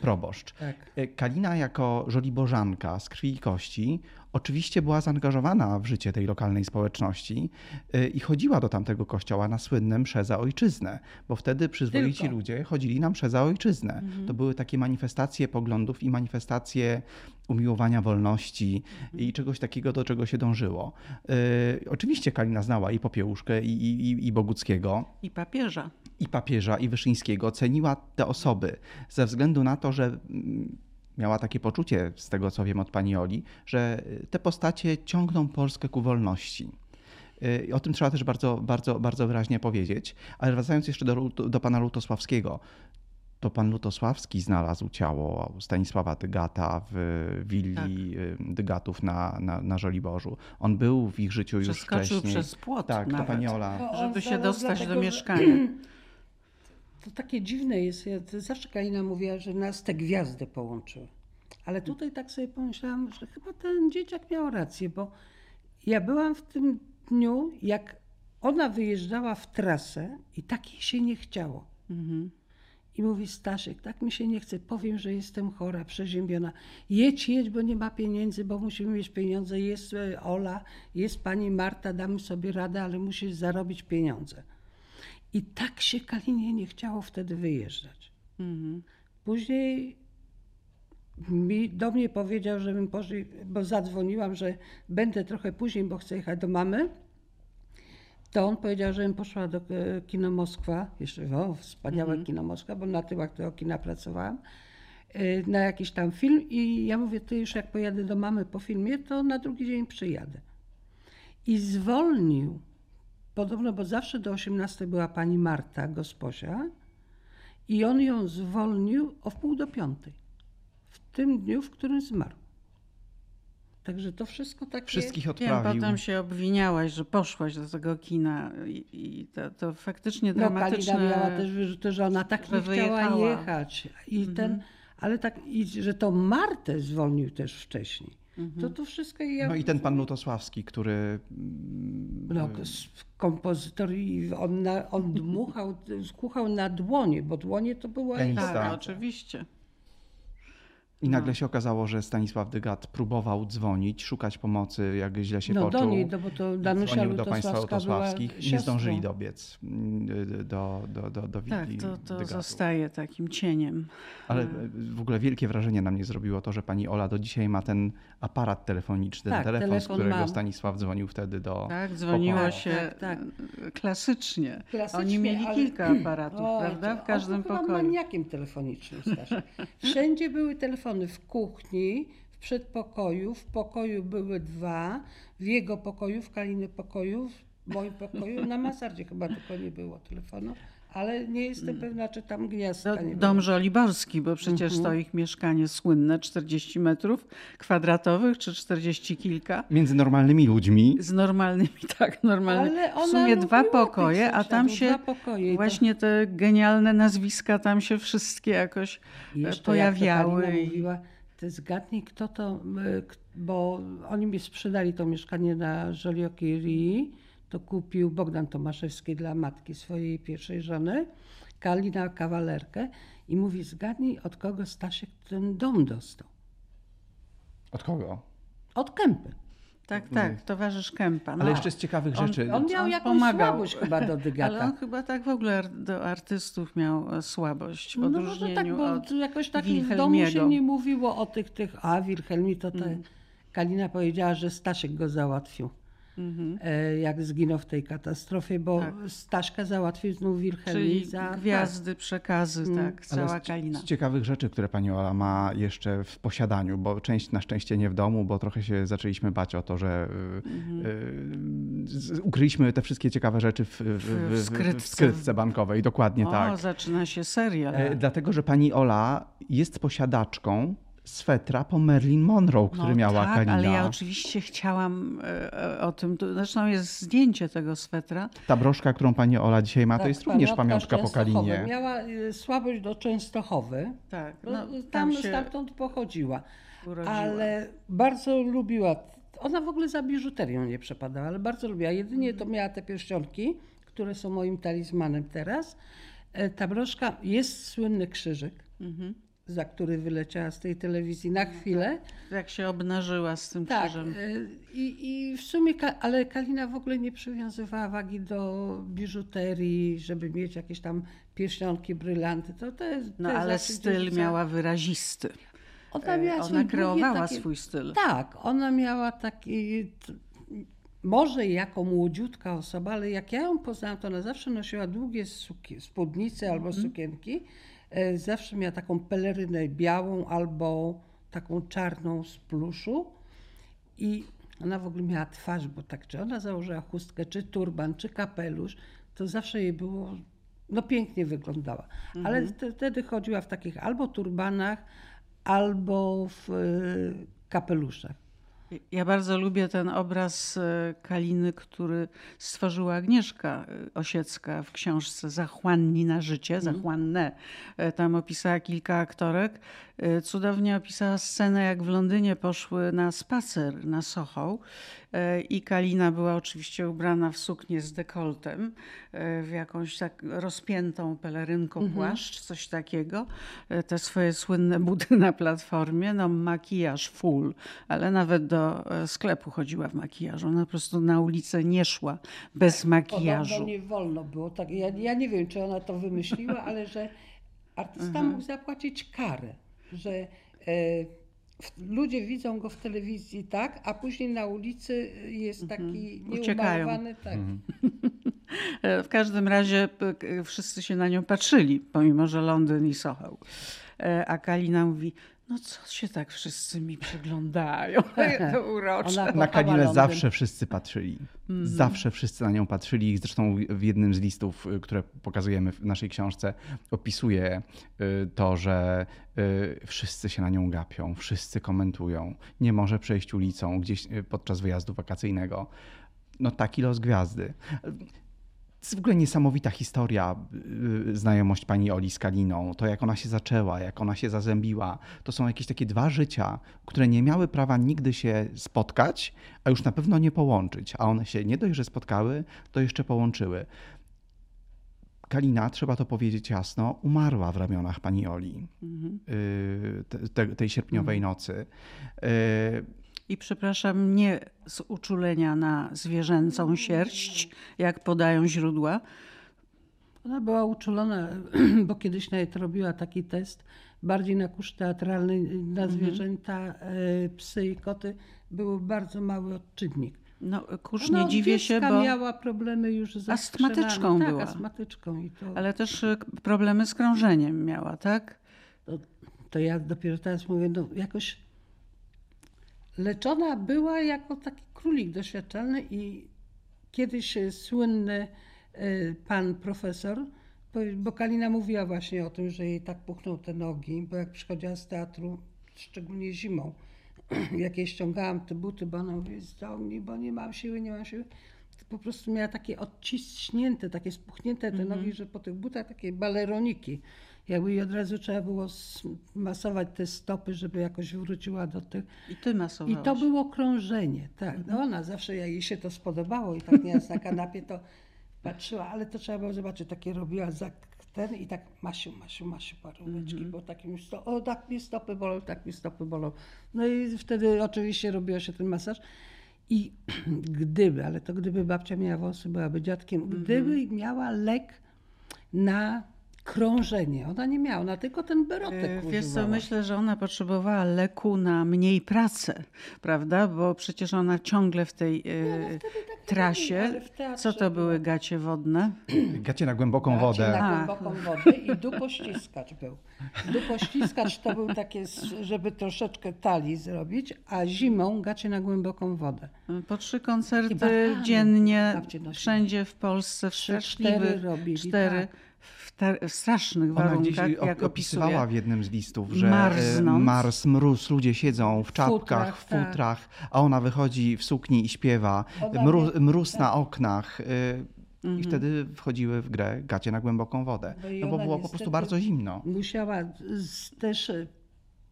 proboszcz. Tak. Kalina jako żoliborzanka z krwi i kości oczywiście była zaangażowana w życie tej lokalnej społeczności y, i chodziła do tamtego kościoła na słynne msze za ojczyznę, bo wtedy przyzwoici Tylko. ludzie chodzili na msze za ojczyznę. To były takie manifestacje poglądów i manifestacje umiłowania wolności i czegoś takiego, do czego się dążyło. Y, Oczywiście Kalina znała i Popiełuszkę, i, i, i Boguckiego, I papieża. i papieża, i Wyszyńskiego ceniła te osoby ze względu na to, że mm, miała takie poczucie, z tego co wiem od pani Oli, że y, te postacie ciągną Polskę ku wolności. Y, I o tym trzeba też bardzo, bardzo, bardzo wyraźnie powiedzieć. Ale wracając jeszcze do, do pana Lutosławskiego, to pan Lutosławski znalazł ciało Stanisława Dygata w willi y, Dygatów na, na, na Żoliborzu. On był w ich życiu już Przeskoczył wcześniej. przez płot Tak, to nawet. pani Ola. No, Żeby się dostać do dlatego, że- mieszkania. To takie dziwne jest. Ja zawsze Kalina mówiła, że nas te gwiazdy połączyły. Ale tutaj tak sobie pomyślałam, że chyba ten dzieciak miał rację, bo ja byłam w tym dniu, jak ona wyjeżdżała w trasę i tak jej się nie chciało. Mhm. I mówi Staszek, tak mi się nie chce, powiem, że jestem chora, przeziębiona. Jedź, jedź, bo nie ma pieniędzy, bo musimy mieć pieniądze. Jest e, Ola, jest pani Marta, damy sobie radę, ale musisz zarobić pieniądze. I tak się Kalinie nie chciało wtedy wyjeżdżać. Mhm. Później mi, do mnie powiedział, żebym poszli, bo zadzwoniłam, że będę trochę później, bo chcę jechać do mamy. To on powiedział, żebym poszła do e, kino Moskwa, jeszcze o, wspaniałe kino Moskwa, bo na tyłach tego kina pracowałam, e, na jakiś tam film i ja mówię, ty już jak pojadę do mamy po filmie, to na drugi dzień przyjadę. I zwolnił, podobno, bo zawsze do 18 była pani Marta, gosposia, i on ją zwolnił o wpół do piątej. W tym dniu, w którym zmarł. Także to wszystko takie... Wszystkich Wiem, odprawił. potem się obwiniałaś, że poszłaś do tego kina i, i to, to faktycznie No dramatyczne. Kalina miała też wyrzuty, że ona tak nie chciała jechać. I ten, ale tak, i że to Martę zwolnił też wcześniej. To to wszystko ja... No i ten pan Lutosławski, który mm, No, kompozytor i on, na, on dmuchał, skuchał na dłonie, bo dłonie to była... Pianista. Tak, oczywiście. I No. nagle się okazało, że Stanisław Dygat próbował dzwonić, szukać pomocy, jak źle się No poczuł. do niej, no bo to Danusia Dzwonił do państwa Lutosławskich. Nie zdążyli dobiec mm, do, do, do, do Tak, to, to zostaje takim cieniem. Ale e, w ogóle wielkie wrażenie na mnie zrobiło to, że pani Ola do dzisiaj ma ten aparat telefoniczny, Tak, ten telefon, z telefon którego mam. Stanisław dzwonił wtedy do Tak, dzwoniło pokoju. się Tak, tak. klasycznie. Klasycznie, Oni mieli ale- kilka aparatów, O, prawda? W każdym on pokoju. maniakiem telefonicznym Staszek. Wszędzie były telefony w kuchni, w przedpokoju, w pokoju były dwa, w jego pokoju, w Kaliny pokoju, w moim pokoju, na mansardzie chyba tylko nie było telefonu, ale nie jestem pewna, czy tam gniazdka Do, nie dom było. Żoliborski, bo przecież Mhm. to ich mieszkanie słynne, 40 metrów kwadratowych czy 40 kilka. Między normalnymi ludźmi. Z normalnymi, tak, normalnymi. Ale W ona sumie dwa pokoje, a tam się dwa pokoje i to- właśnie te genialne nazwiska tam się wszystkie jakoś I e, jeszcze jak pojawiały. I- mówiła, ty zgadnij, kto to, bo oni mi sprzedali to mieszkanie na Żoliokirii, to kupił Bogdan Tomaszewski dla matki swojej pierwszej żony, Kalina kawalerkę i mówi, zgadnij, od kogo Stasiek ten dom dostał. Od kogo? Od Kępy. Tak, tak, towarzysz Kępa. No. Ale jeszcze z ciekawych On- rzeczy. On miał On jakąś pomagał. słabość chyba do Ale on Dygata. chyba tak w ogóle do artystów miał e, słabość w No może odróżnieniu tak, bo od tu jakoś tak w domu się nie mówiło o tych, tych, a Wilhelmi to te, Kalina powiedziała, że Stasiek go załatwił. Mhm. e, jak zginął w tej katastrofie, bo Tak. Staśka załatwił znów Wilhelmi Czyli za... gwiazdy, przekazy, tak, Ale cała z, kalina. z ciekawych rzeczy, które pani Ola ma jeszcze w posiadaniu, bo część na szczęście nie w domu, bo trochę się zaczęliśmy bać o to, że y, Mhm. y, ukryliśmy te wszystkie ciekawe rzeczy w, w, w, w skrytce. w skrytce bankowej. Dokładnie O, tak. zaczyna się serial. E, Dlatego, że pani Ola jest posiadaczką swetra po Marilyn Monroe, który no, miała tak, Kalina. ale ja oczywiście chciałam e, o tym, zresztą jest zdjęcie tego swetra. Ta broszka, którą pani Ola dzisiaj ma, to Tak, jest również pamiątka po. Kalinie. Miała y, słabość do Częstochowy, Tak, bo no, tam, tam się stamtąd pochodziła. urodziła. Ale bardzo lubiła. Ona w ogóle za biżuterią nie przepadała, ale bardzo lubiła. Jedynie to miała te pierścionki, które są moim talizmanem teraz. E, Ta broszka jest słynny krzyżyk, Mhm. Za który wyleciała z tej telewizji na chwilę. Jak się obnażyła z tym Tak. krzyżem. e, I, I w sumie, ale Kalina w ogóle nie przywiązywała wagi do biżuterii, żeby mieć jakieś tam pierścionki, brylanty. To, to jest, No ale styl gdzieś za- miała wyrazisty. Ona, miała Ona kreowała takie- swój styl. Tak, ona miała taki. Może jako młodziutka osoba, ale jak ja ją poznałam, to ona zawsze nosiła długie suki, spódnice albo Mhm. sukienki. E, Zawsze miała taką pelerynę białą albo taką czarną z pluszu. I ona w ogóle miała twarz, bo tak, czy ona założyła chustkę, czy turban, czy kapelusz, to zawsze jej było, no pięknie wyglądała. Ale Mhm. te- wtedy chodziła w takich albo turbanach, albo w e, kapeluszach. Ja bardzo lubię ten obraz e, Kaliny, który stworzyła Agnieszka e, Osiecka w książce Zachłanni na życie, Zachłanne. E, Tam opisała kilka aktorek. Cudownie opisała scenę, jak w Londynie poszły na spacer na Soho i Kalina była oczywiście ubrana w suknię z dekoltem, e, w jakąś tak rozpiętą pelerynką, płaszcz, coś takiego. E, Te swoje słynne buty na platformie, no makijaż full, ale nawet do e, sklepu chodziła w makijażu. Ona po prostu na ulicę nie szła bez makijażu. Podobno nie wolno było. Tak, ja, ja nie wiem, czy ona to wymyśliła, ale że artysta Mhm. mógł zapłacić karę, że e, ludzie widzą go w telewizji tak, a później na ulicy jest taki Mhm. Uciekają. nieumalowany. Tak. E, W każdym razie wszyscy się na nią patrzyli, pomimo że Londyn i Soho. E, A Kalina mówi, no co się tak wszyscy mi przyglądają? to urocze. Ona Na Kalinę zawsze wszyscy patrzyli. Mhm. Zawsze wszyscy na nią patrzyli. Zresztą w jednym z listów, y, które pokazujemy w naszej książce, opisuje y, to, że y, wszyscy się na nią gapią, wszyscy komentują. Nie może przejść ulicą gdzieś podczas wyjazdu wakacyjnego. No taki los gwiazdy. To jest w ogóle niesamowita historia, y, znajomość pani Oli z Kaliną. To, jak ona się zaczęła, jak ona się zazębiła. To są jakieś takie dwa życia, które nie miały prawa nigdy się spotkać, a już na pewno nie połączyć. A one się nie dość, że spotkały, to jeszcze połączyły. Kalina, trzeba to powiedzieć jasno, umarła w ramionach pani Oli y, te, te, tej sierpniowej nocy. I przepraszam, nie z uczulenia na zwierzęcą sierść, jak podają źródła, Ona była uczulona, bo kiedyś nawet robiła taki test, bardziej na kurz teatralny, na zwierzęta, e, psy i koty, był bardzo mały odczynnik. No, kurz nie dziwię się, bo... miała problemy już z Astmatyczką tak, była. astmatyczką. I to, Ale też y, problemy z krążeniem miała, tak? to, to ja dopiero teraz mówię, no jakoś leczona była jako taki królik doświadczalny i kiedyś słynny e, pan profesor, bo Kalina mówiła właśnie o tym, że jej tak puchną te nogi, bo jak przychodziła z teatru, szczególnie zimą, jak jej ściągałam te buty, bo ona mówi, bo nie mam siły, nie mam siły, to po prostu miała takie odciśnięte, takie spuchnięte te nogi, że po tych butach takie baleroniki. Jakby jej od razu trzeba było masować te stopy, żeby jakoś wróciła do tych. I ty I masowałaś. to było krążenie, tak. No ona zawsze, jak jej się to spodobało i tak nieraz na kanapie, to patrzyła, ale to trzeba było zobaczyć, takie robiła za ten i tak masiu, masiu, masiu paróweczki, bo tak mi sto, o tak mi stopy bolą, tak mi stopy bolą. No i wtedy oczywiście robiło się ten masaż. I gdyby, ale to gdyby babcia miała włosy, byłaby dziadkiem, gdyby miała lek na krążenie. Ona nie miała, ona tylko ten berotek E, Wiesz co, myślę, że ona potrzebowała leku na mniej pracy, prawda? Bo przecież ona ciągle w tej e, trasie. ale w teatrze Co to były gacie wodne? gacie na głęboką Gacie wodę. Na A. głęboką wodę i dupościskacz był. Dupościskacz to był takie, żeby troszeczkę talii zrobić, a zimą gacie na głęboką wodę. Po trzy koncerty dziennie, wszędzie w Polsce, w cztery robili, cztery tak. W, te, w strasznych Ona warunkach, op- jak opisywała opisuje. w jednym z listów, że e, Marznąc. mars, mróz, ludzie siedzą w czapkach, futrach, w tak. futrach, a ona wychodzi w sukni i śpiewa. Ona Mróz, wie- tak. mróz na oknach. y, Mhm. I wtedy wchodziły w grę gacie na głęboką wodę. No No bo ona było po prostu bardzo zimno. Musiała też e,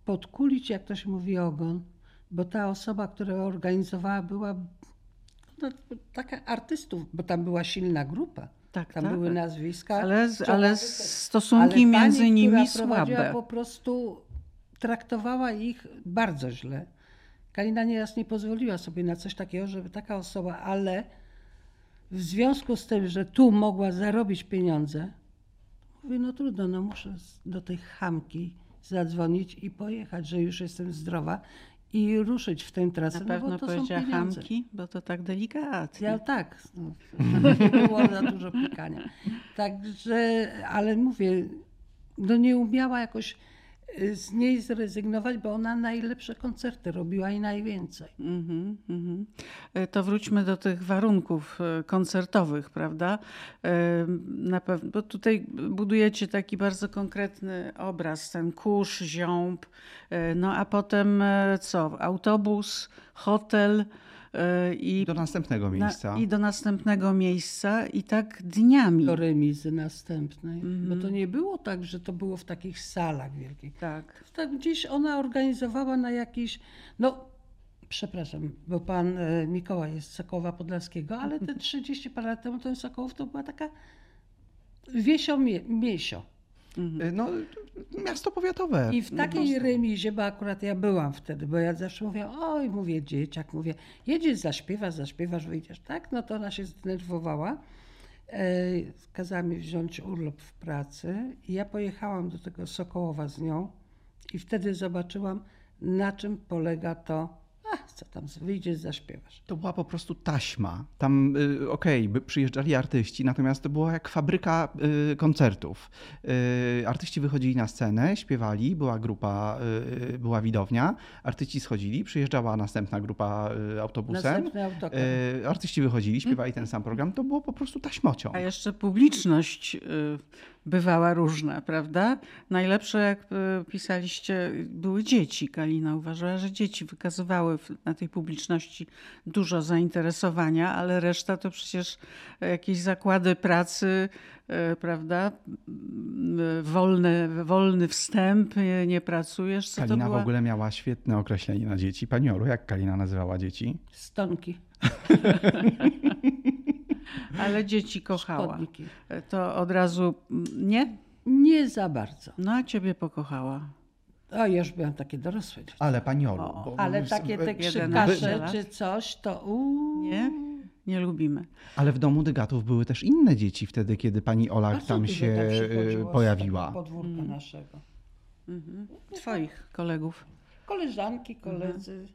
podkulić, jak to się mówi, ogon, bo ta osoba, która organizowała, była no, taka artystów, bo tam była silna grupa. Tak, Tam tak. były nazwiska. Ale, ale stosunki Ale między pani, nimi która prowadziła, słabe. po prostu traktowała ich bardzo źle. Kalina nieraz nie pozwoliła sobie na coś takiego, żeby taka osoba, ale w związku z tym, że tu mogła zarobić pieniądze, mówię, no trudno, no muszę do tej chamki zadzwonić i pojechać, że już jestem zdrowa i ruszyć w tę trasę, Na no pewno bo to powiedziała chamki, bo to tak delikatnie. Ja tak, no, było za dużo pikania. Także, ale mówię, no nie umiała jakoś z niej zrezygnować, bo ona najlepsze koncerty robiła i najwięcej. Mhm, mhm. E, To wróćmy do tych warunków e, koncertowych, prawda? E, Na pewno, bo tutaj budujecie taki bardzo konkretny obraz, ten kurz, ziąb, no a potem co? Autobus, hotel i, Do następnego miejsca. na, i do następnego miejsca i tak dniami. Do remizy następnej. Mhm. Bo to nie było tak, że to było w takich salach wielkich. Tak. Tak gdzieś ona organizowała na jakiś, no przepraszam, bo pan e, Mikołaj jest z Sokoła Podlaskiego, ale te 30 parę lat temu ten Sokołów to była taka wiesio mie- miesio. Y, No, miasto powiatowe. I w takiej remizie, bo akurat ja byłam wtedy, bo ja zawsze mówię, oj, mówię dzieciak, mówię, jedziesz, zaśpiewasz, zaśpiewasz, wyjdziesz, tak? No to ona się zdenerwowała. E, kazała mi wziąć urlop w pracy i ja pojechałam do tego Sokołowa z nią i wtedy zobaczyłam, na czym polega to, co tam, wyjdziesz, zaśpiewasz. To była po prostu taśma. Tam, y, okej, by przyjeżdżali artyści, natomiast to była jak fabryka y, koncertów. Y, artyści wychodzili na scenę, śpiewali, była grupa, była widownia, artyści schodzili, przyjeżdżała następna grupa autobusem. Następny autokar. Artyści wychodzili, śpiewali ten sam program. To było po prostu taśmocią. A jeszcze publiczność bywała różna, prawda? Najlepsze, jak y, pisaliście, były dzieci. Kalina uważała, że dzieci wykazywały na tej publiczności dużo zainteresowania, ale reszta to przecież jakieś zakłady pracy, y, prawda? Wolny, wolny wstęp, nie pracujesz. Co to Kalina była? w ogóle miała świetne określenie na dzieci. Pani Olu, jak Kalina nazywała dzieci? Stonki, Ale dzieci kochała. chodniki. To od razu mm, nie? Nie za bardzo. No a ciebie pokochała. O, ja już byłam takie dorosłe dzieci. Ale Pani Olu. O, bo- Ale takie te Jedenaście krzykasze czy coś, to uuu. Nie? Nie lubimy. Ale w domu Dygatów były też inne dzieci wtedy, kiedy pani Ola tam się e, z pojawiła. tego podwórka naszego. Mhm. Twoich kolegów. Koleżanki, koledzy.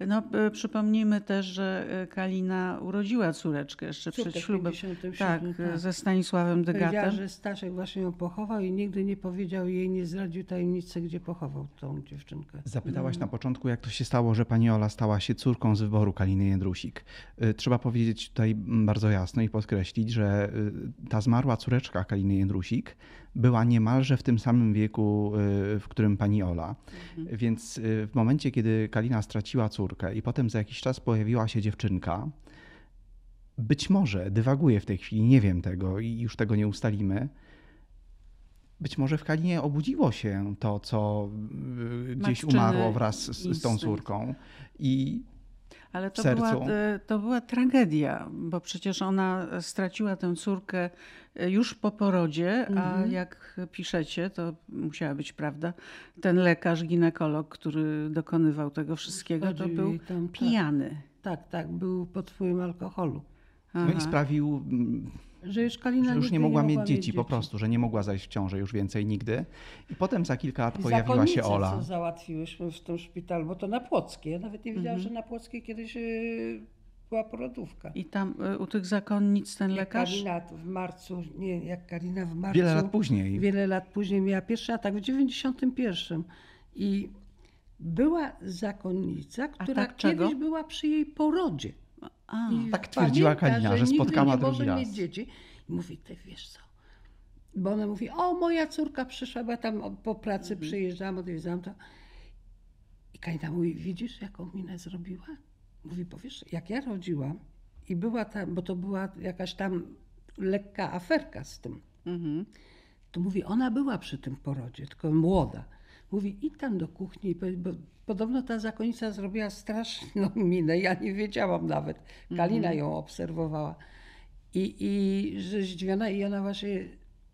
No, e, przypomnijmy też, że e, Kalina urodziła córeczkę jeszcze Córkę przed ślubem. 57, Tak, e, tak. ze Stanisławem Powiedziała, Dygatem. że Staszek właśnie ją pochował i nigdy nie powiedział jej, nie zdradził tajemnicy, gdzie pochował tą dziewczynkę. Zapytałaś na początku, jak to się stało, że pani Ola stała się córką z wyboru Kaliny Jędrusik. Trzeba powiedzieć tutaj mm, bardzo jasno i podkreślić, że ta zmarła córeczka Kaliny Jędrusik była niemalże w tym samym wieku, y, w którym pani Ola. Więc y, w momencie, kiedy Kalina straciła córkę i potem za jakiś czas pojawiła się dziewczynka, być może, dywaguję w tej chwili, nie wiem tego i już tego nie ustalimy, być może w Kalinie obudziło się to, co y, gdzieś Matczyny umarło wraz z, z tą córką. I Ale to w sercu. była, e, to była tragedia, bo przecież ona straciła tę córkę e, już po porodzie, a Mhm. jak piszecie, to musiała być prawda, ten lekarz, ginekolog, który dokonywał tego wszystkiego, to był tam, tak. pijany. Tak, tak, był pod wpływem alkoholu. no i sprawił, mm, Że już Kalina że już nigdy nie mogła mieć dzieci, po dzieci. prostu, że nie mogła zajść w ciążę już więcej nigdy. I potem za kilka lat I pojawiła się Ola. co załatwiłyśmy w tym szpitalu, bo to na Płockiej. Ja nawet nie wiedziałam, że na Płockiej kiedyś y, była porodówka. I tam e, u tych zakonnic ten Jak lekarz? Karina w marcu, nie, jak Karina w marcu. Wiele lat później. Wiele lat później miała pierwszy atak w 91. I była zakonnica, która tak czego? kiedyś była przy jej porodzie. A, tak twierdziła pamięta, Kalina, że nigdy spotkała nie drugi raz. mieć dzieci. I mówi, ty wiesz co, bo ona mówi, o moja córka przyszła, bo ja tam po pracy przyjeżdżałam, odwiedzałam to. I Kalina mówi, widzisz jaką minę zrobiła? Mówi, powiesz, jak ja rodziłam i była tam, bo to była jakaś tam lekka aferka z tym. Mhm. To mówi, ona była przy tym porodzie, tylko młoda. Mówi, idź tam do kuchni, bo podobno ta zakonnica zrobiła straszną minę, ja nie wiedziałam nawet. Kalina ją obserwowała. I, i że zdziwiona, i ona właśnie,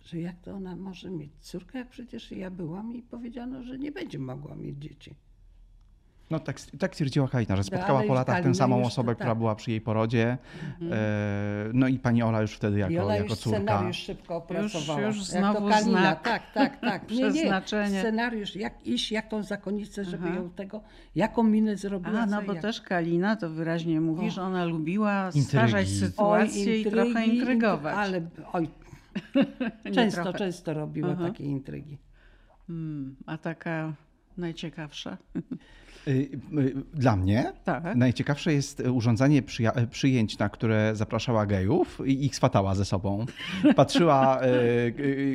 że jak to ona może mieć córkę, jak przecież ja byłam i powiedziano, że nie będzie mogła mieć dzieci. No tak, tak stwierdziła Kalina, że spotkała po już latach tę samą już to osobę, która tak. była przy jej porodzie. E, no i pani Ola już wtedy jako, I ona jako już córka. scenariusz szybko opracowała. już jak znowu to Kalina, znak. tak, tak, tak. Nie, nie. Przeznaczenie. Scenariusz, jak iść, jak tą zakonnicę, żeby Aha. ją tego, jaką minę zrobiła. A, no bo jak. też Kalina to wyraźnie mówi, O. że ona lubiła Intrygi. stwarzać sytuację i trochę intrygować. Ale oj, Nie często, trochę. często robiła Aha. takie intrygi. Mm, a taka najciekawsza? Y, y, Dla mnie Tak. najciekawsze jest urządzenie przyja- przyjęć, na które zapraszała gejów i ich swatała ze sobą. Patrzyła, y,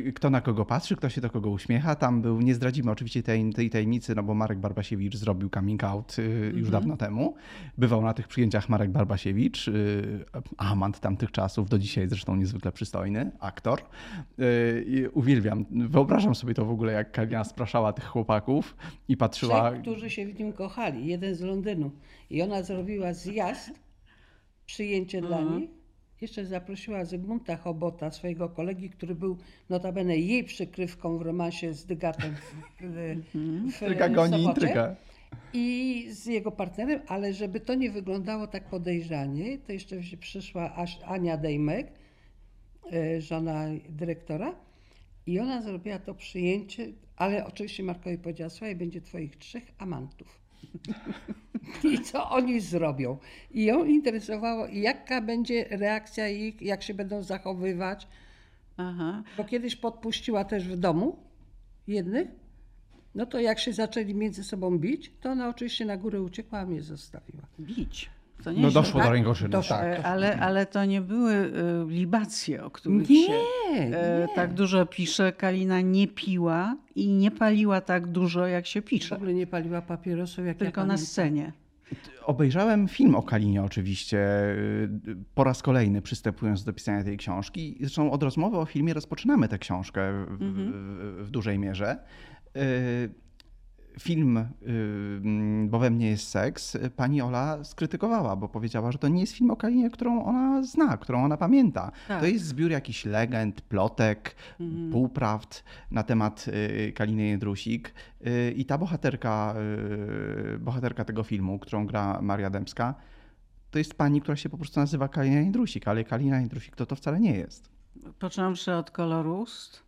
y, kto na kogo patrzy, kto się do kogo uśmiecha. Tam był, nie zdradzimy oczywiście tej, tej tajemnicy, no bo Marek Barbasiewicz zrobił coming out y, już dawno temu. Bywał na tych przyjęciach Marek Barbasiewicz, y, amant tamtych czasów, do dzisiaj zresztą niezwykle przystojny, aktor. Y, Uwielbiam, wyobrażam sobie to w ogóle, jak Kalina spraszała tych chłopaków i patrzyła... Trzech, którzy się w nim kochali. Jeden z Londynu. I ona zrobiła zjazd, przyjęcie dla Mhm. nich. Jeszcze zaprosiła Zygmunta Chobota, swojego kolegi, który był notabene jej przykrywką w romansie z Dygatem w, w, w Intryga goni intrygę. I z jego partnerem, ale żeby to nie wyglądało tak podejrzanie, to jeszcze przyszła Ania Dejmek, e, żona dyrektora, i ona zrobiła to przyjęcie, ale oczywiście Markowi powiedziała, słuchaj, będzie twoich trzech amantów. I co oni zrobią? I ją interesowało, jaka będzie reakcja ich, jak się będą zachowywać, Aha. bo kiedyś podpuściła też w domu jednych, no to jak się zaczęli między sobą bić, to ona oczywiście na górę uciekła, a mnie zostawiła. Bić. To No nieźle. doszło do tak? Doszło. tak. E, Ale, ale to nie były e, libacje, o których Nie, się e, nie. tak dużo pisze. Kalina nie piła i nie paliła tak dużo, jak się W pisze. ogóle nie paliła papierosów, jak Tylko ja na scenie. Obejrzałem film o Kalinie oczywiście y, po raz kolejny przystępując do pisania tej książki. Zresztą od rozmowy o filmie rozpoczynamy tę książkę w, w, w dużej mierze. Film, bo we mnie jest seks, pani Ola skrytykowała, bo powiedziała, że to nie jest film o Kalinie, którą ona zna, którą ona pamięta. Tak. To jest zbiór jakichś legend, plotek, półprawd na temat y, Kaliny Jędrusik. Y, I ta bohaterka, y, bohaterka tego filmu, którą gra Maria Dębska, to jest pani, która się po prostu nazywa Kalina Jędrusik, ale Kalina Jędrusik to to wcale nie jest. Począwszy od koloru ust.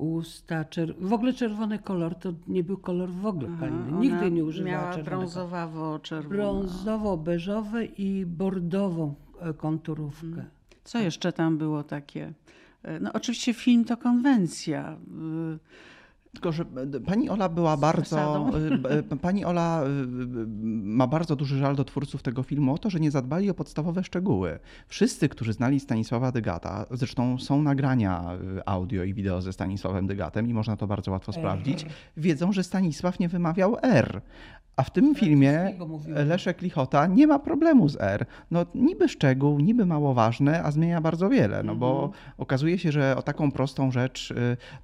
Usta, czer... w ogóle czerwony kolor to nie był kolor w ogóle. Ona Nigdy nie używała Miała czerwonego. brązowawo-czerwono. Brązowo-beżowe i bordową e, konturówkę. Co jeszcze tam było takie? E, No oczywiście film to konwencja. Tylko, że e, pani Ola była bardzo. e, e, Pani Ola ma bardzo duży żal do twórców tego filmu o to, że nie zadbali o podstawowe szczegóły. Wszyscy, którzy znali Stanisława Dygata, zresztą są nagrania audio i wideo ze Stanisławem Dygatem i można to bardzo łatwo sprawdzić, wiedzą, że Stanisław nie wymawiał R. A w tym filmie. Leszek Lichota nie ma problemu z R. No niby szczegół, niby mało ważne, a zmienia bardzo wiele, no bo okazuje się, że o taką prostą rzecz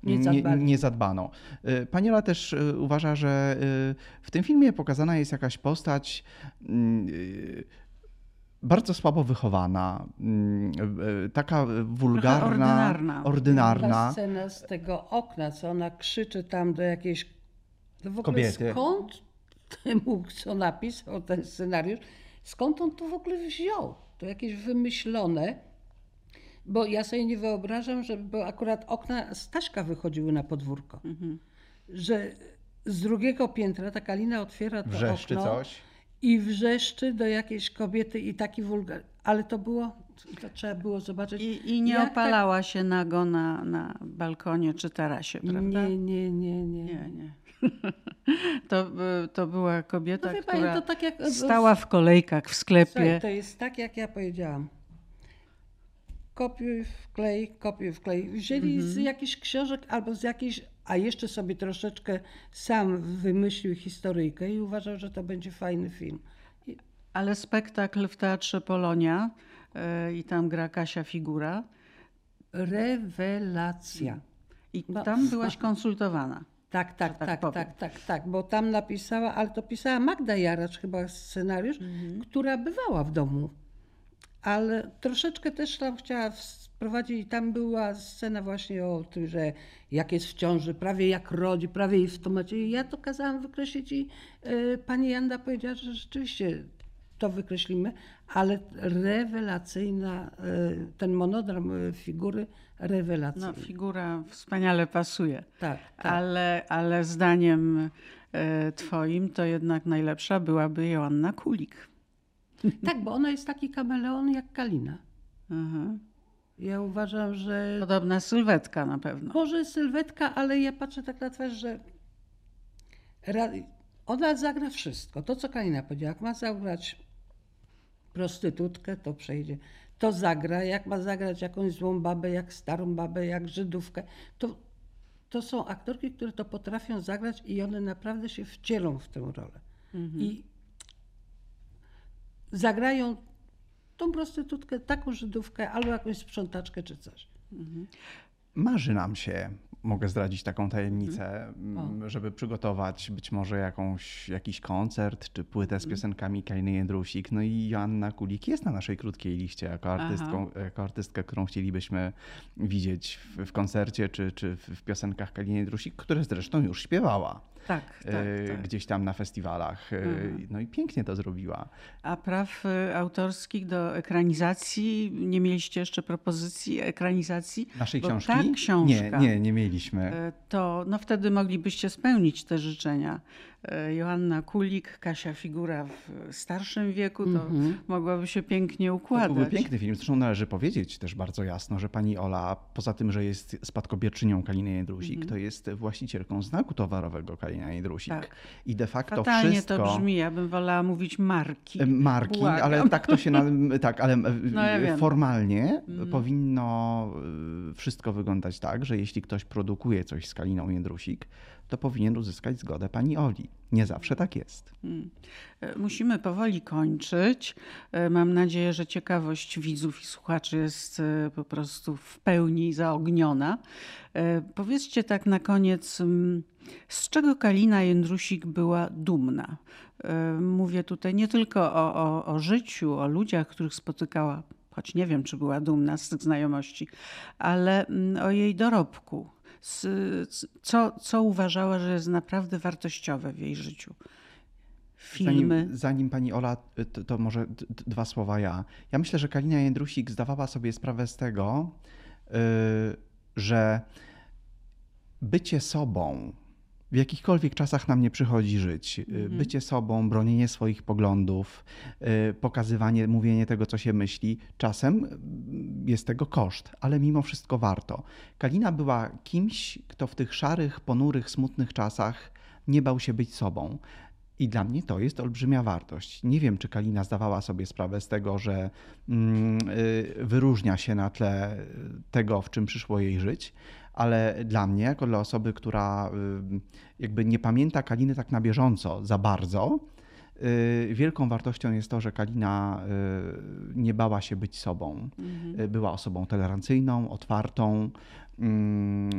Nie nie zadbano. Y, Pani Ola też y, uważa, że y, w tym filmie pokazana jest jakaś postać mm, bardzo słabo wychowana, mm, taka wulgarna, ordynarna. Ta ordynarna. scena z tego okna, co ona krzyczy tam do jakiejś to w ogóle Kobiety. Skąd temu, co napisał ten scenariusz, skąd on to w ogóle wziął? To jakieś wymyślone, bo ja sobie nie wyobrażam, żeby bo akurat okna Staśka wychodziły na podwórko. Że z drugiego piętra ta Kalina otwiera to Wrzeszczy okno coś. i wrzeszczy do jakiejś kobiety i taki wulgar. Ale to było, to trzeba było zobaczyć. I, I nie tak- opalała się nago na, na balkonie czy tarasie, prawda? Nie, nie, nie, nie. nie. nie. To, y, to była kobieta, No pani, która to tak jak- stała w kolejkach w sklepie. Słuchaj, to jest tak, jak ja powiedziałam. Kopiuj, wklej, kopiuj, wklej. Wzięli z jakichś książek albo z jakiejś, a jeszcze sobie troszeczkę sam wymyślił historyjkę i uważał, że to będzie fajny film. I Ale spektakl w Teatrze Polonia e, i tam gra Kasia Figura rewelacja. i No. tam byłaś konsultowana. Tak, tak, tak tak, tak, tak, tak, bo tam napisała, ale to pisała Magda Jaracz chyba scenariusz, która bywała w domu. Ale troszeczkę też tam chciała wprowadzić, tam była scena właśnie o tym, że jak jest w ciąży, prawie jak rodzi, prawie i w tomacie. I ja to kazałam wykreślić i y, pani Janda powiedziała, że rzeczywiście to wykreślimy, ale rewelacyjna, y, ten monodram y, figury rewelacyjny. No, figura wspaniale pasuje. tak, tak. Ale, ale zdaniem e, twoim to jednak najlepsza byłaby Joanna Kulik. Tak, bo ona jest taki kameleon jak Kalina. Mhm. Ja uważam, że Podobna sylwetka na pewno. może sylwetka, ale ja patrzę tak na twarz, że ona zagra wszystko. To, co Kalina powiedziała, jak ma zagrać prostytutkę, to przejdzie. To zagra, jak ma zagrać jakąś złą babę, jak starą babę, jak Żydówkę. To, to są aktorki, które to potrafią zagrać i one naprawdę się wcielą w tę rolę. I zagrają tą prostytutkę, taką Żydówkę, albo jakąś sprzątaczkę czy coś. Marzy nam się, mogę zdradzić taką tajemnicę, m, żeby przygotować być może jakąś, jakiś koncert czy płytę z piosenkami Kaliny Jędrusik. No i Joanna Kulik jest na naszej krótkiej liście jako, artystką, jako artystkę, którą chcielibyśmy widzieć w, w koncercie czy, czy w, piosenkach Kaliny Jędrusik, które zresztą już śpiewała. Tak, tak, e, tak. Gdzieś tam na festiwalach. e, No i pięknie to zrobiła. A praw e, autorskich do ekranizacji, nie mieliście jeszcze propozycji ekranizacji? Naszej Bo książki? Ta książka. Nie, nie, nie mieliśmy. To no wtedy moglibyście spełnić te życzenia. E, Joanna Kulik, Kasia Figura w starszym wieku, to mogłoby się pięknie To układać. byłby piękny film. Zresztą należy powiedzieć też bardzo jasno, że pani Ola, poza tym, że jest spadkobierczynią Kaliny Jędrusik, to jest właścicielką znaku towarowego Kalina Jędrusik. Tak. I de facto Fatalnie wszystko... to brzmi, ja bym wolała mówić marki. Marki, Błagam. ale tak to się na, tak, ale No ja formalnie powinno e, wszystko wyglądać tak, że jeśli ktoś produkuje coś z Kaliną Jędrusik, to powinien uzyskać zgodę pani Oli. Nie zawsze tak jest. E, Musimy powoli kończyć. E, Mam nadzieję, że ciekawość widzów i słuchaczy jest e, po prostu w pełni zaogniona. Powiedzcie tak na koniec, z czego Kalina Jędrusik była dumna? Mówię tutaj nie tylko o, o, o życiu, o ludziach, których spotykała, choć nie wiem, czy była dumna z tych znajomości, ale o jej dorobku. Co, co uważała, że jest naprawdę wartościowe w jej życiu? Filmy. Zanim, zanim pani Ola, to, to może dwa słowa ja. Ja myślę, że Kalina Jędrusik zdawała sobie sprawę z tego, y, że bycie sobą w jakichkolwiek czasach nam nie przychodzi żyć. Y, Bycie sobą, bronienie swoich poglądów, y, pokazywanie, mówienie tego, co się myśli, czasem y, jest tego koszt, ale mimo wszystko warto. Kalina była kimś, kto w tych szarych, ponurych, smutnych czasach nie bał się być sobą. I dla mnie to jest olbrzymia wartość. Nie wiem, czy Kalina zdawała sobie sprawę z tego, że mm, wyróżnia się na tle tego, w czym przyszło jej żyć, ale dla mnie, jako dla osoby, która y, jakby nie pamięta Kaliny tak na bieżąco za bardzo, y, wielką wartością jest to, że Kalina y, nie bała się być sobą. Y, Była osobą tolerancyjną, otwartą. mm,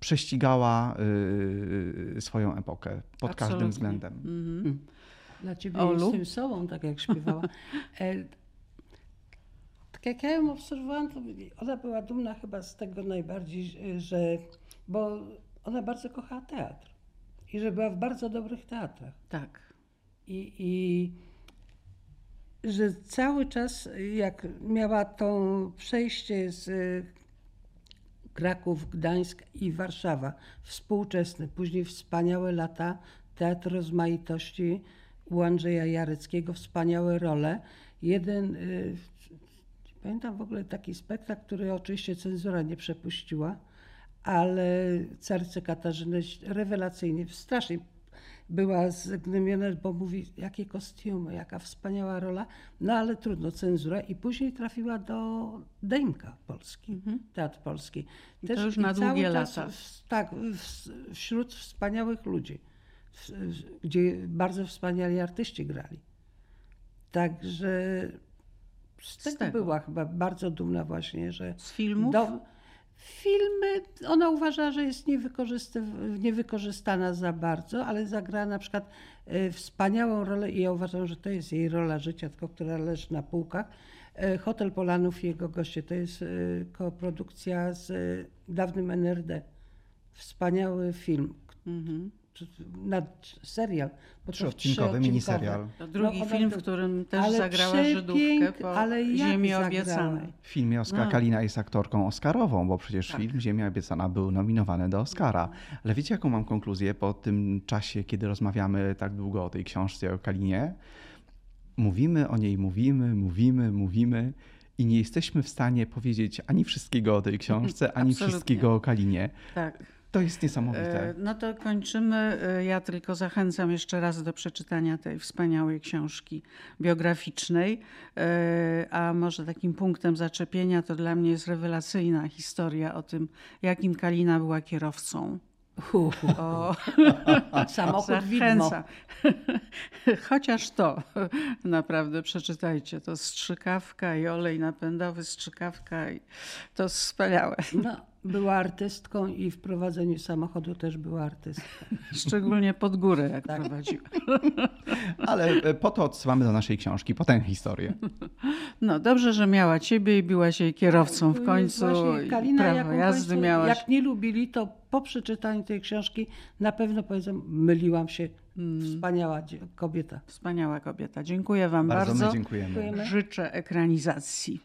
Prześcigała swoją epokę pod każdym Absolutnie. względem. Mhm. Dla ciebie Olu? jestem sobą, tak jak śpiewała. Jak ja ją obserwowałam, to ona była dumna chyba z tego najbardziej, że, bo ona bardzo kochała teatr i że była w bardzo dobrych teatrach. Tak. I, i że cały czas, jak miała to przejście z y, Kraków, Gdańsk i Warszawa, współczesne, później wspaniałe lata, Teatr Rozmaitości u Andrzeja Jareckiego, wspaniałe role. Jeden, y, pamiętam w ogóle taki spektakl, który oczywiście cenzura nie przepuściła, ale Carce Katarzyny rewelacyjnie, strasznie była zgnębiona, bo mówi, jakie kostiumy, jaka wspaniała rola, no ale trudno, cenzura. I później trafiła do Dejmka Polski, Teatr Polski. Mhm. to już na długie czas lata. W, tak, w, wśród wspaniałych ludzi, w, gdzie bardzo wspaniali artyści grali. Także z tego, tego. była chyba bardzo dumna właśnie, że... Z filmów? Do, filmy, ona uważa, że jest niewykorzystana za bardzo, ale zagrała na przykład e, wspaniałą rolę i ja uważam, że to jest jej rola życia, tylko która leży na półkach. E, Hotel Polanów i jego goście to jest e, koprodukcja z dawnym NRD. Wspaniały film. Mhm. Nad serial. bo Trzyodcinkowy miniserial. To drugi No, film, w którym też ale zagrała przepięk- Żydówkę po ale jak Ziemi zagrała? Obiecanej. W filmie Oskar No. Kalina jest aktorką oscarową, bo przecież Tak. film Ziemia Obiecana był nominowany do Oscara. Ale wiecie, jaką mam konkluzję po tym czasie, kiedy rozmawiamy tak długo o tej książce o Kalinie? Mówimy o niej, mówimy, mówimy, mówimy i nie jesteśmy w stanie powiedzieć ani wszystkiego o tej książce, ani Absolutnie. wszystkiego o Kalinie. Tak. To jest niesamowite. E, No to kończymy. E, Ja tylko zachęcam jeszcze raz do przeczytania tej wspaniałej książki biograficznej. E, A może takim punktem zaczepienia to dla mnie jest rewelacyjna historia o tym, jakim Kalina była kierowcą. Hu. O, Samochód widmo. zachęcam. Chociaż to naprawdę przeczytajcie. To strzykawka i olej napędowy, strzykawka. I to wspaniałe. No, była artystką i w prowadzeniu samochodu też była artystką. Szczególnie pod górę, jak Tak. prowadziła. Ale e, po to odsyłamy do naszej książki, po tę historię. No dobrze, że miała ciebie i byłaś jej kierowcą w Tu końcu. właśnie Kalina, prawo jaką jazdy państwo, miałaś. Jak nie lubili, to po przeczytaniu tej książki na pewno powiedzą, myliłam się, Mm. wspaniała kobieta. Wspaniała kobieta. Dziękuję wam Bardzo, bardzo. my dziękujemy. Dziękujemy. Życzę ekranizacji.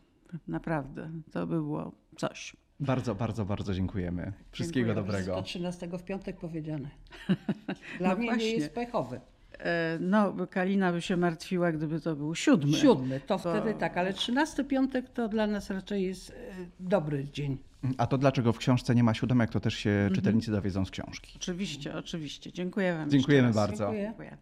Naprawdę, to by było coś. Bardzo, bardzo, bardzo dziękujemy. Wszystkiego Dziękuję. dobrego. Wszystko 13 w piątek powiedziane. Dla No mnie właśnie. nie jest pechowy. E, No, Kalina by się martwiła, gdyby to był siódmy. Siódmy, to wtedy tak, ale 13 piątek to dla nas raczej jest e, dobry dzień. A to dlaczego w książce nie ma siódemek, to też się Mhm. czytelnicy dowiedzą z książki. Oczywiście, oczywiście. Dziękuję wam. Dziękujemy bardzo. Dziękuję. Dziękuję.